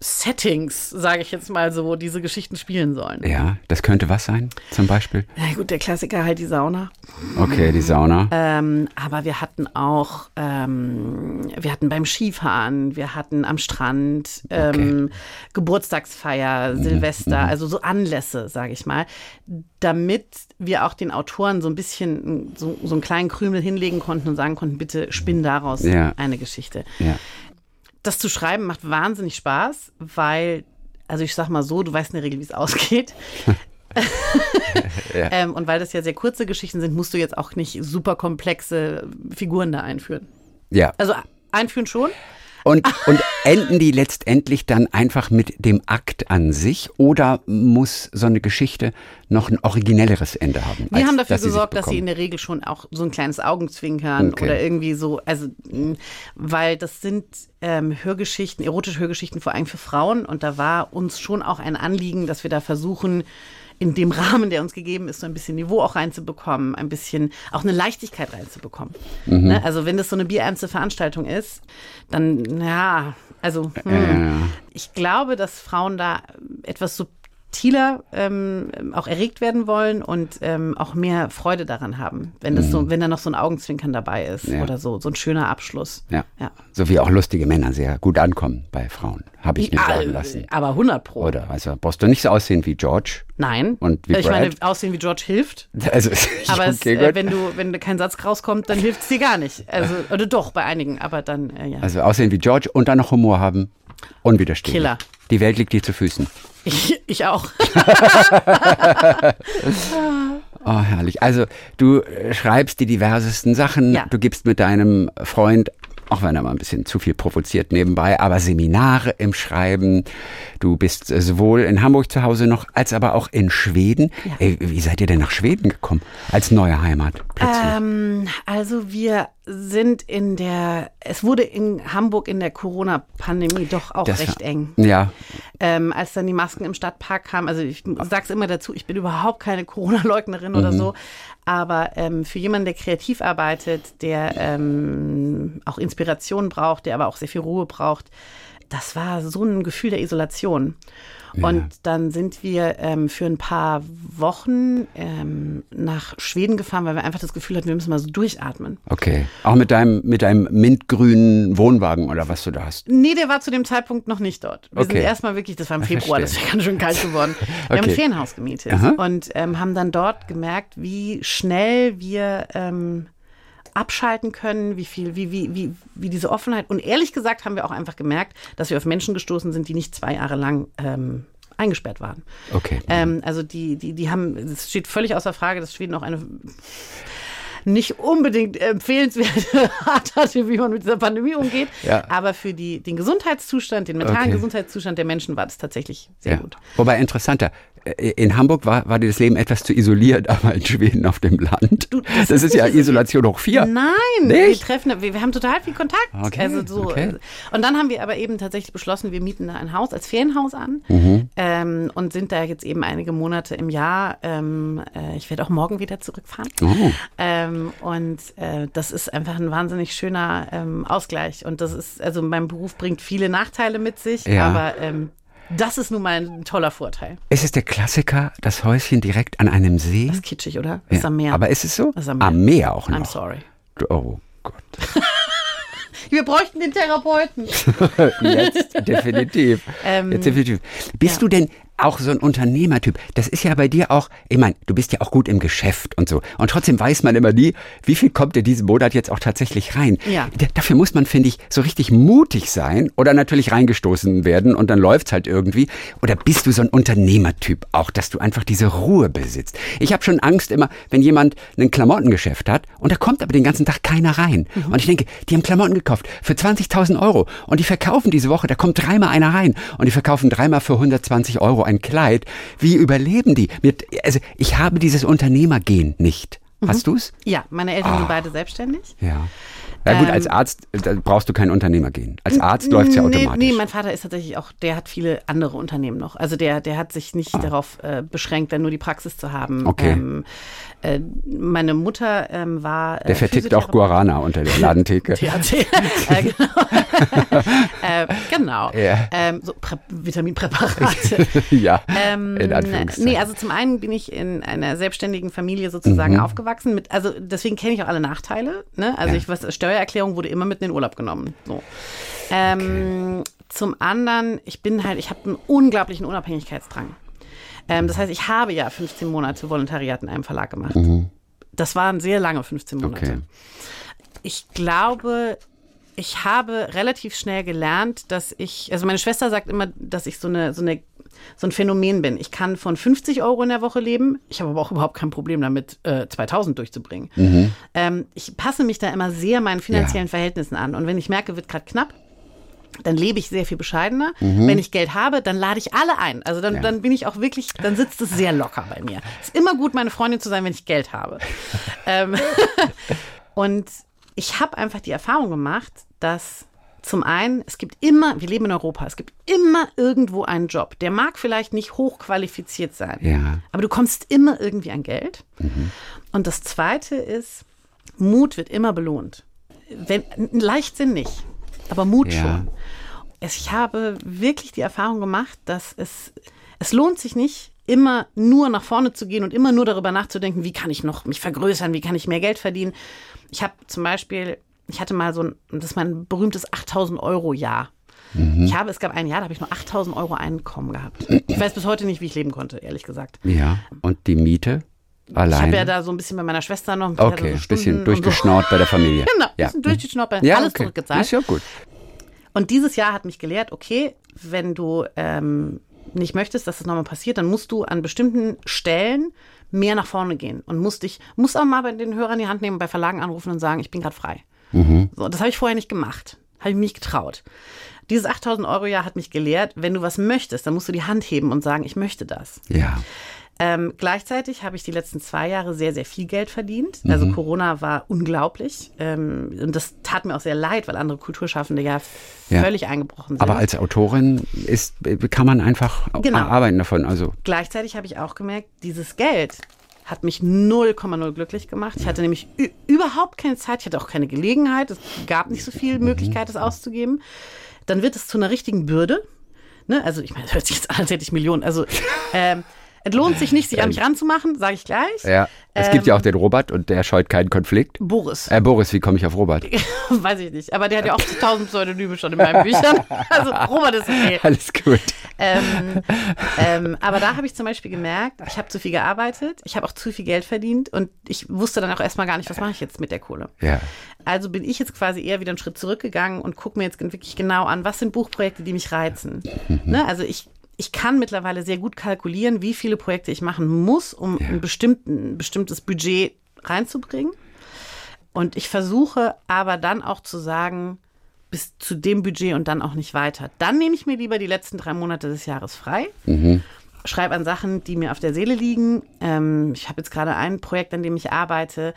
Settings, sage ich jetzt mal so, diese Geschichten spielen sollen. Ja, das könnte was sein, zum Beispiel. Na gut, der Klassiker halt die Sauna. Okay, die Sauna. Ähm, aber wir hatten auch, ähm, wir hatten beim Skifahren, wir hatten am Strand, ähm, Geburtstagsfeier, Silvester, also so Anlässe, sage ich mal, damit wir auch den Autoren so ein bisschen so, so einen kleinen Krümel hinlegen konnten und sagen konnten, bitte spinn daraus Ja. eine Geschichte. Ja. Das zu schreiben macht wahnsinnig Spaß, weil also ich sag mal so, du weißt in der Regel, wie es ausgeht. Ja. ähm, und weil das ja sehr kurze Geschichten sind, musst du jetzt auch nicht super komplexe Figuren da einführen. Ja. Also einführen schon. Und, und enden die letztendlich dann einfach mit dem Akt an sich oder muss so eine Geschichte noch ein originelleres Ende haben? Wir haben dafür dass gesorgt, dass sie in der Regel schon auch so ein kleines Augenzwinkern Okay. oder irgendwie so, also weil das sind ähm, Hörgeschichten, erotische Hörgeschichten vor allem für Frauen und da war uns schon auch ein Anliegen, dass wir da versuchen, in dem Rahmen, der uns gegeben ist, so ein bisschen Niveau auch reinzubekommen, ein bisschen auch eine Leichtigkeit reinzubekommen. Mhm. Ne? Also wenn das so eine bierernste Veranstaltung ist, dann ja, also hm, ich glaube, dass Frauen da etwas subtiler ähm, auch erregt werden wollen und ähm, auch mehr Freude daran haben, wenn das so, wenn da noch so ein Augenzwinkern dabei ist Mhm. Ja. oder so, so ein schöner Abschluss. Ja. Ja. So wie auch lustige Männer sehr gut ankommen bei Frauen, habe ich mir sagen lassen. Aber 100 Pro. Oder also brauchst du nicht so aussehen wie George. Nein. Und wie ich meine, Brad? aussehen wie George hilft. Also, Aber es, okay, äh, gut. wenn du, wenn kein Satz rauskommt, dann hilft es dir gar nicht. Also, oder doch, bei einigen, aber dann, äh, ja. also aussehen wie George und dann noch Humor haben. Unwiderstehlich. Killer. Die Welt liegt dir zu Füßen. Ich, ich auch. Oh, herrlich. Also du äh, schreibst die diversesten Sachen. Ja. Du gibst mit deinem Freund, auch wenn er mal ein bisschen zu viel provoziert nebenbei, aber Seminare im Schreiben. Du bist äh, sowohl in Hamburg zu Hause noch, als aber auch in Schweden. Ey, wie seid ihr denn nach Schweden gekommen? Als neue Heimat plötzlich? Ähm, also wir sind in der, es wurde in Hamburg in der Corona-Pandemie doch auch Das recht war- eng. Ja, Ähm, als dann die Masken im Stadtpark kamen, also ich sag's immer dazu, ich bin überhaupt keine Corona-Leugnerin oder Mhm. so, aber ähm, für jemanden, der kreativ arbeitet, der ähm, auch Inspiration braucht, der aber auch sehr viel Ruhe braucht, das war so ein Gefühl der Isolation. Und dann sind wir ähm, für ein paar Wochen ähm, nach Schweden gefahren, weil wir einfach das Gefühl hatten, wir müssen mal so durchatmen. okay. Auch mit deinem, mit deinem mintgrünen Wohnwagen oder was du da hast. Nee, der war zu dem Zeitpunkt noch nicht dort. Wir Okay. sind erstmal wirklich, das war im Ah, Februar, das wäre ganz schön kalt geworden. Wir haben Okay. ein Ferienhaus gemietet Aha. und ähm, haben dann dort gemerkt, wie schnell wir ähm, abschalten können, wie viel, wie, wie, wie, wie diese Offenheit. Und ehrlich gesagt haben wir auch einfach gemerkt, dass wir auf Menschen gestoßen sind, die nicht zwei Jahre lang ähm, eingesperrt waren. Okay. Ähm, also die, die, die haben, es steht völlig außer Frage, dass Schweden auch eine nicht unbedingt empfehlenswerte Art hatte, wie man mit dieser Pandemie umgeht. Ja. Aber für die, den Gesundheitszustand, den mentalen Okay. Gesundheitszustand der Menschen war das tatsächlich sehr Ja. gut. Wobei interessanter, in Hamburg war, war dir das Leben etwas zu isoliert, aber in Schweden auf dem Land. Du, das, das ist ist ja Isolation hoch vier. Nein, wir Nicht? treffen, wir, wir haben total viel Kontakt. Okay, also so, okay. Und dann haben wir aber eben tatsächlich beschlossen, wir mieten da ein Haus als Ferienhaus an Mhm. ähm, und sind da jetzt eben einige Monate im Jahr. Ähm, äh, ich werde auch morgen wieder zurückfahren. Oh. Ähm, und äh, das ist einfach ein wahnsinnig schöner ähm, Ausgleich. Und das ist, also mein Beruf bringt viele Nachteile mit sich, Ja. aber ähm, das ist nun mal ein toller Vorteil. Ist es der Klassiker, das Häuschen direkt an einem See? Das ist kitschig, oder? Das ist Ja. am Meer. Aber ist es so? Ist am Meer. Am Meer auch noch. I'm sorry. Oh Gott. Wir bräuchten den Therapeuten. Jetzt definitiv. Ähm, Jetzt definitiv. Bist ja. du denn auch so ein Unternehmertyp? Das ist ja bei dir auch, ich meine, du bist ja auch gut im Geschäft und so. Und trotzdem weiß man immer nie, wie viel kommt dir diesen Monat jetzt auch tatsächlich rein. Ja. Dafür muss man, finde ich, so richtig mutig sein oder natürlich reingestoßen werden und dann läuft's halt irgendwie. Oder bist du so ein Unternehmertyp auch, dass du einfach diese Ruhe besitzt? Ich habe schon Angst immer, wenn jemand ein Klamottengeschäft hat und da kommt aber den ganzen Tag keiner rein. Mhm. Und ich denke, die haben Klamotten gekauft für 20.000 Euro und die verkaufen diese Woche, da kommt dreimal einer rein und die verkaufen dreimal für 120 Euro ein Kleid. Wie überleben die? Mit, also ich habe dieses Unternehmergehen nicht. Mhm. Hast du's? Ja, meine Eltern Ah. sind beide selbstständig. Ja. Ja gut, Ähm, als Arzt da brauchst du kein Unternehmer gehen. Als Arzt läuft's ja nee, automatisch. Nee, mein Vater ist tatsächlich auch, der hat viele andere Unternehmen noch. Also der, der hat sich nicht darauf äh, beschränkt, dann nur die Praxis zu haben. Ah. Okay. Ähm, äh, meine Mutter ähm, war. Äh, Der vertickt auch. Guarana unter der Ladentheke. THC. äh, genau. äh, genau. Ja. Ähm, so Prä Vitaminpräparate. ja, Ähm, in Anführungszeichen. nee, also zum einen bin ich in einer selbstständigen Familie sozusagen Mhm. aufgewachsen. Mit, also deswegen kenne ich auch alle Nachteile. Ne? Also Ja. ich was Steuererklärung wurde immer mit in den Urlaub genommen. So. Ähm, Zum anderen, ich bin halt, ich habe einen unglaublichen Unabhängigkeitsdrang. Ähm, das heißt, ich habe ja 15 Monate Volontariat in einem Verlag gemacht. Das waren sehr lange 15 Monate. Mhm. Okay. Ich glaube, ich habe relativ schnell gelernt, dass ich, also meine Schwester sagt immer, dass ich so eine, so eine so ein Phänomen bin. Ich kann von 50 Euro in der Woche leben. Ich habe aber auch überhaupt kein Problem damit, äh, 2000 durchzubringen. Ähm, ich passe mich da immer sehr meinen finanziellen Ja. Verhältnissen an. Und wenn ich merke, wird gerade knapp, dann lebe ich sehr viel bescheidener. Wenn ich Geld habe, dann lade ich alle ein. Also dann, Ja. dann bin ich auch wirklich, dann sitzt es sehr locker bei mir. Ist immer gut, meine Freundin zu sein, wenn ich Geld habe. ähm, und ich habe einfach die Erfahrung gemacht, dass zum einen, es gibt immer, wir leben in Europa, es gibt immer irgendwo einen Job. Der mag vielleicht nicht hochqualifiziert sein, Ja. aber du kommst immer irgendwie an Geld. Und das Zweite ist, Mut wird immer belohnt. Wenn, Leichtsinn nicht, aber Mut Ja. schon. Ich habe wirklich die Erfahrung gemacht, dass es, es lohnt sich nicht, immer nur nach vorne zu gehen und immer nur darüber nachzudenken, wie kann ich noch mich vergrößern, wie kann ich mehr Geld verdienen. Ich habe zum Beispiel, ich hatte mal so ein, das ist mein berühmtes 8000 Euro Jahr. Ich habe, es gab ein Jahr, da habe ich nur 8000 Euro Einkommen gehabt. Ich weiß bis heute nicht, wie ich leben konnte, ehrlich gesagt. Ja. Und die Miete? Ich Allein? habe ja da so ein bisschen bei meiner Schwester noch. hatte okay, so ein Stunden bisschen und durchgeschnort bei der Familie. So. Genau, ein ja. bisschen durchgeschnort, bei ja, alles okay. zurückgezahlt. Ist ja gut. Und dieses Jahr hat mich gelehrt, okay, wenn du ähm, nicht möchtest, dass das nochmal passiert, dann musst du an bestimmten Stellen mehr nach vorne gehen und musst dich, musst auch mal bei den Hörern die Hand nehmen, bei Verlagen anrufen und sagen, ich bin gerade frei. So, das habe ich vorher nicht gemacht. Habe ich mich getraut. Dieses 8000 Euro Jahr hat mich gelehrt, wenn du was möchtest, dann musst du die Hand heben und sagen, ich möchte das. Ja. Ähm, gleichzeitig habe ich die letzten zwei Jahre sehr, sehr viel Geld verdient. Also Corona war unglaublich. Ähm, und das tat mir auch sehr leid, weil andere Kulturschaffende ja, Ja. völlig eingebrochen sind. Aber als Autorin ist, kann man einfach Genau. arbeiten davon. Also gleichzeitig habe ich auch gemerkt, dieses Geld hat mich 0,0 glücklich gemacht. Ich hatte nämlich überhaupt keine Zeit, ich hatte auch keine Gelegenheit. Es gab nicht so viel Möglichkeit, es auszugeben. Dann wird es zu einer richtigen Bürde. Ne? Also ich meine, es hört sich jetzt an, als hätte ich Millionen. Also ähm, es lohnt sich nicht, sich an mich ranzumachen, sage ich gleich. ja, es gibt ja auch den Robert und der scheut keinen Konflikt. Boris. Äh, Boris, wie komme ich auf Robert? Weiß ich nicht. Aber der hat ja auch tausend Pseudonyme schon in meinen Büchern. Also Robert ist okay. Alles gut. Ähm, ähm, aber da habe ich zum Beispiel gemerkt, ich habe zu viel gearbeitet, ich habe auch zu viel Geld verdient und ich wusste dann auch erstmal gar nicht, was mache ich jetzt mit der Kohle. Ja. Also bin ich jetzt quasi eher wieder einen Schritt zurückgegangen und gucke mir jetzt wirklich genau an, was sind Buchprojekte, die mich reizen. Ne? Also ich, ich kann mittlerweile sehr gut kalkulieren, wie viele Projekte ich machen muss, um ein, bestimmten, ein bestimmtes Budget reinzubringen. Und ich versuche aber dann auch zu sagen, bis zu dem Budget und dann auch nicht weiter. Dann nehme ich mir lieber die letzten drei Monate des Jahres frei. Schreibe an Sachen, die mir auf der Seele liegen. Ähm, ich habe jetzt gerade ein Projekt, an dem ich arbeite.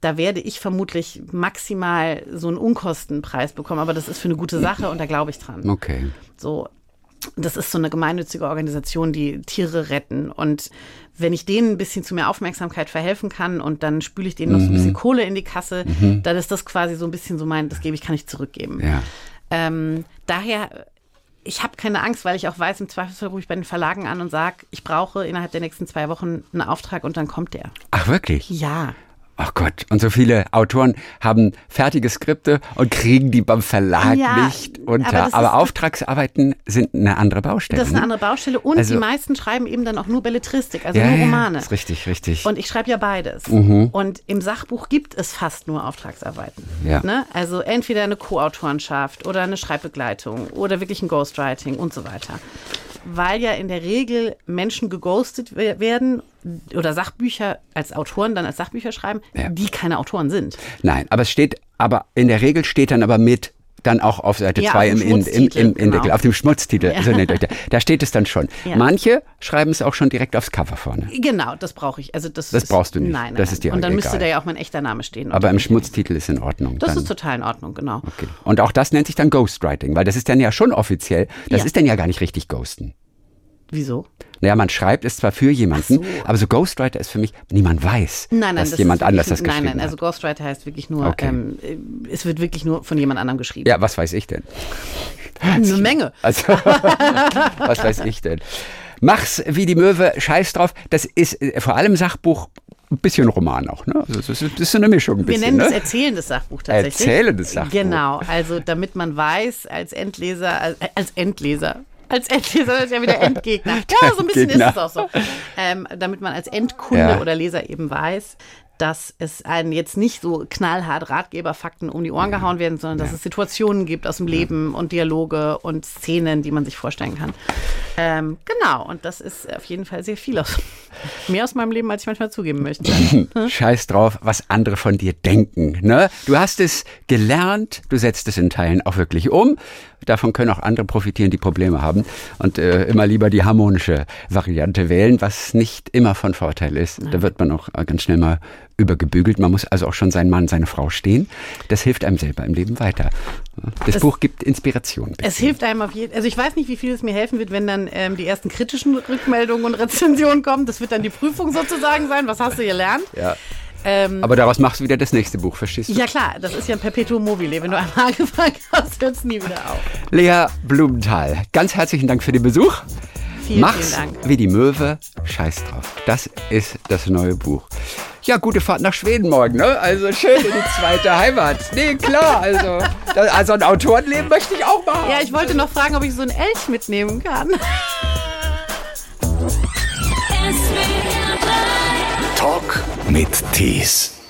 Da werde ich vermutlich maximal so einen Unkostenpreis bekommen, aber das ist für eine gute Sache und da glaube ich dran. Okay. So, das ist so eine gemeinnützige Organisation, die Tiere retten. Und wenn ich denen ein bisschen zu mehr Aufmerksamkeit verhelfen kann und dann spüle ich denen noch so ein bisschen Kohle in die Kasse, dann ist das quasi so ein bisschen so mein, das gebe ich, kann ich zurückgeben. Ja. Ähm, daher, ich habe keine Angst, weil ich auch weiß, im Zweifelsfall rufe ich bei den Verlagen an und sage, ich brauche innerhalb der nächsten zwei Wochen einen Auftrag und dann kommt der. Ach, wirklich? Ja. Ach Gott, und so viele Autoren haben fertige Skripte und kriegen die beim Verlag Ja, nicht unter. aber Aber, Auftragsarbeiten sind eine andere Baustelle. Das ist eine ne? andere Baustelle und Also- die meisten schreiben eben dann auch nur Belletristik, also ja, nur ja, Romane. ist richtig, richtig. Und ich schreibe ja beides. Und im Sachbuch gibt es fast nur Auftragsarbeiten. Ja. Ne? Also entweder eine Co-Autorenschaft oder eine Schreibbegleitung oder wirklich ein Ghostwriting und so weiter. Weil ja in der Regel Menschen geghostet we- werden oder Sachbücher als Autoren dann als Sachbücher schreiben, Ja. die keine Autoren sind. Nein, aber es steht, aber in der Regel steht dann aber mit, dann auch auf Seite Ja, 2 auf im, im, Schmutztitel, im, in genau. der, auf dem Schmutztitel. Ja. Also, nee, da, da steht es dann schon. Ja. Manche schreiben es auch schon direkt aufs Cover vorne. Genau, das brauche ich. Also das, Das ist, brauchst du nicht. Nein, nein, Das ist dir Und dann egal. müsste da ja auch mein echter Name stehen. Aber im Schmutztitel ist in Ordnung. Das dann. ist total in Ordnung, genau. Okay. Und auch das nennt sich dann Ghostwriting, weil das ist dann ja schon offiziell. Das Ja. ist dann ja gar nicht richtig Ghosten. Wieso? Naja, man schreibt es zwar für jemanden, so. aber so Ghostwriter ist für mich, niemand weiß, Nein, nein, dass das jemand ist anders das geschrieben Nein, nein, also hat. Ghostwriter heißt wirklich nur, Okay. ähm, äh, es wird wirklich nur von jemand anderem geschrieben. Ja, was weiß ich denn? Eine Menge. Also, was weiß ich denn? Mach's wie die Möwe, scheiß drauf. Das ist äh, vor allem Sachbuch, ein bisschen Roman auch. Ne? Also, das, ist, das ist so eine Mischung. Ein Wir bisschen, nennen ne? es erzählendes Sachbuch tatsächlich. Erzählendes Sachbuch. Genau, also damit man weiß, als Endleser, als, als Endleser, als Endleser das ist ja wieder Endgegner. Ja, so ein bisschen Endgegner. ist es auch so. Ähm, damit man als Endkunde Ja. oder Leser eben weiß, dass es einen jetzt nicht so knallhart Ratgeberfakten um die Ohren gehauen werden, sondern dass es Situationen gibt aus dem Leben und Dialoge und Szenen, die man sich vorstellen kann. Ähm, genau, und das ist auf jeden Fall sehr viel aus, mehr aus meinem Leben, als ich manchmal zugeben möchte. Scheiß drauf, was andere von dir denken. Ne? Du hast es gelernt, du setzt es in Teilen auch wirklich um. Davon können auch andere profitieren, die Probleme haben und äh, immer lieber die harmonische Variante wählen, was nicht immer von Vorteil ist. Da wird man auch äh, ganz schnell mal übergebügelt. Man muss also auch schon sein Mann, seine Frau stehen. Das hilft einem selber im Leben weiter. Das es, Buch gibt Inspiration. Es hilft einem auf jeden Fall. Also ich weiß nicht, wie viel es mir helfen wird, wenn dann ähm, die ersten kritischen Rückmeldungen und Rezensionen kommen. Das wird dann die Prüfung sozusagen sein. Was hast du gelernt? Ja. Ähm, Aber daraus machst du wieder das nächste Buch, verstehst du? Ja klar, das ist ja ein Perpetuum mobile. Wenn du einmal angefangen hast, hört es nie wieder auf. Lea Blumenthal, ganz herzlichen Dank für den Besuch. Vielen, Mach's vielen Dank. wie die Möwe, scheiß drauf. Das ist das neue Buch. Ja, gute Fahrt nach Schweden morgen, ne? Also schön in die zweite Heimat. Nee, klar, also, also ein Autorenleben möchte ich auch machen. Ja, ich wollte noch fragen, ob ich so einen Elch mitnehmen kann. Talk mit Tees.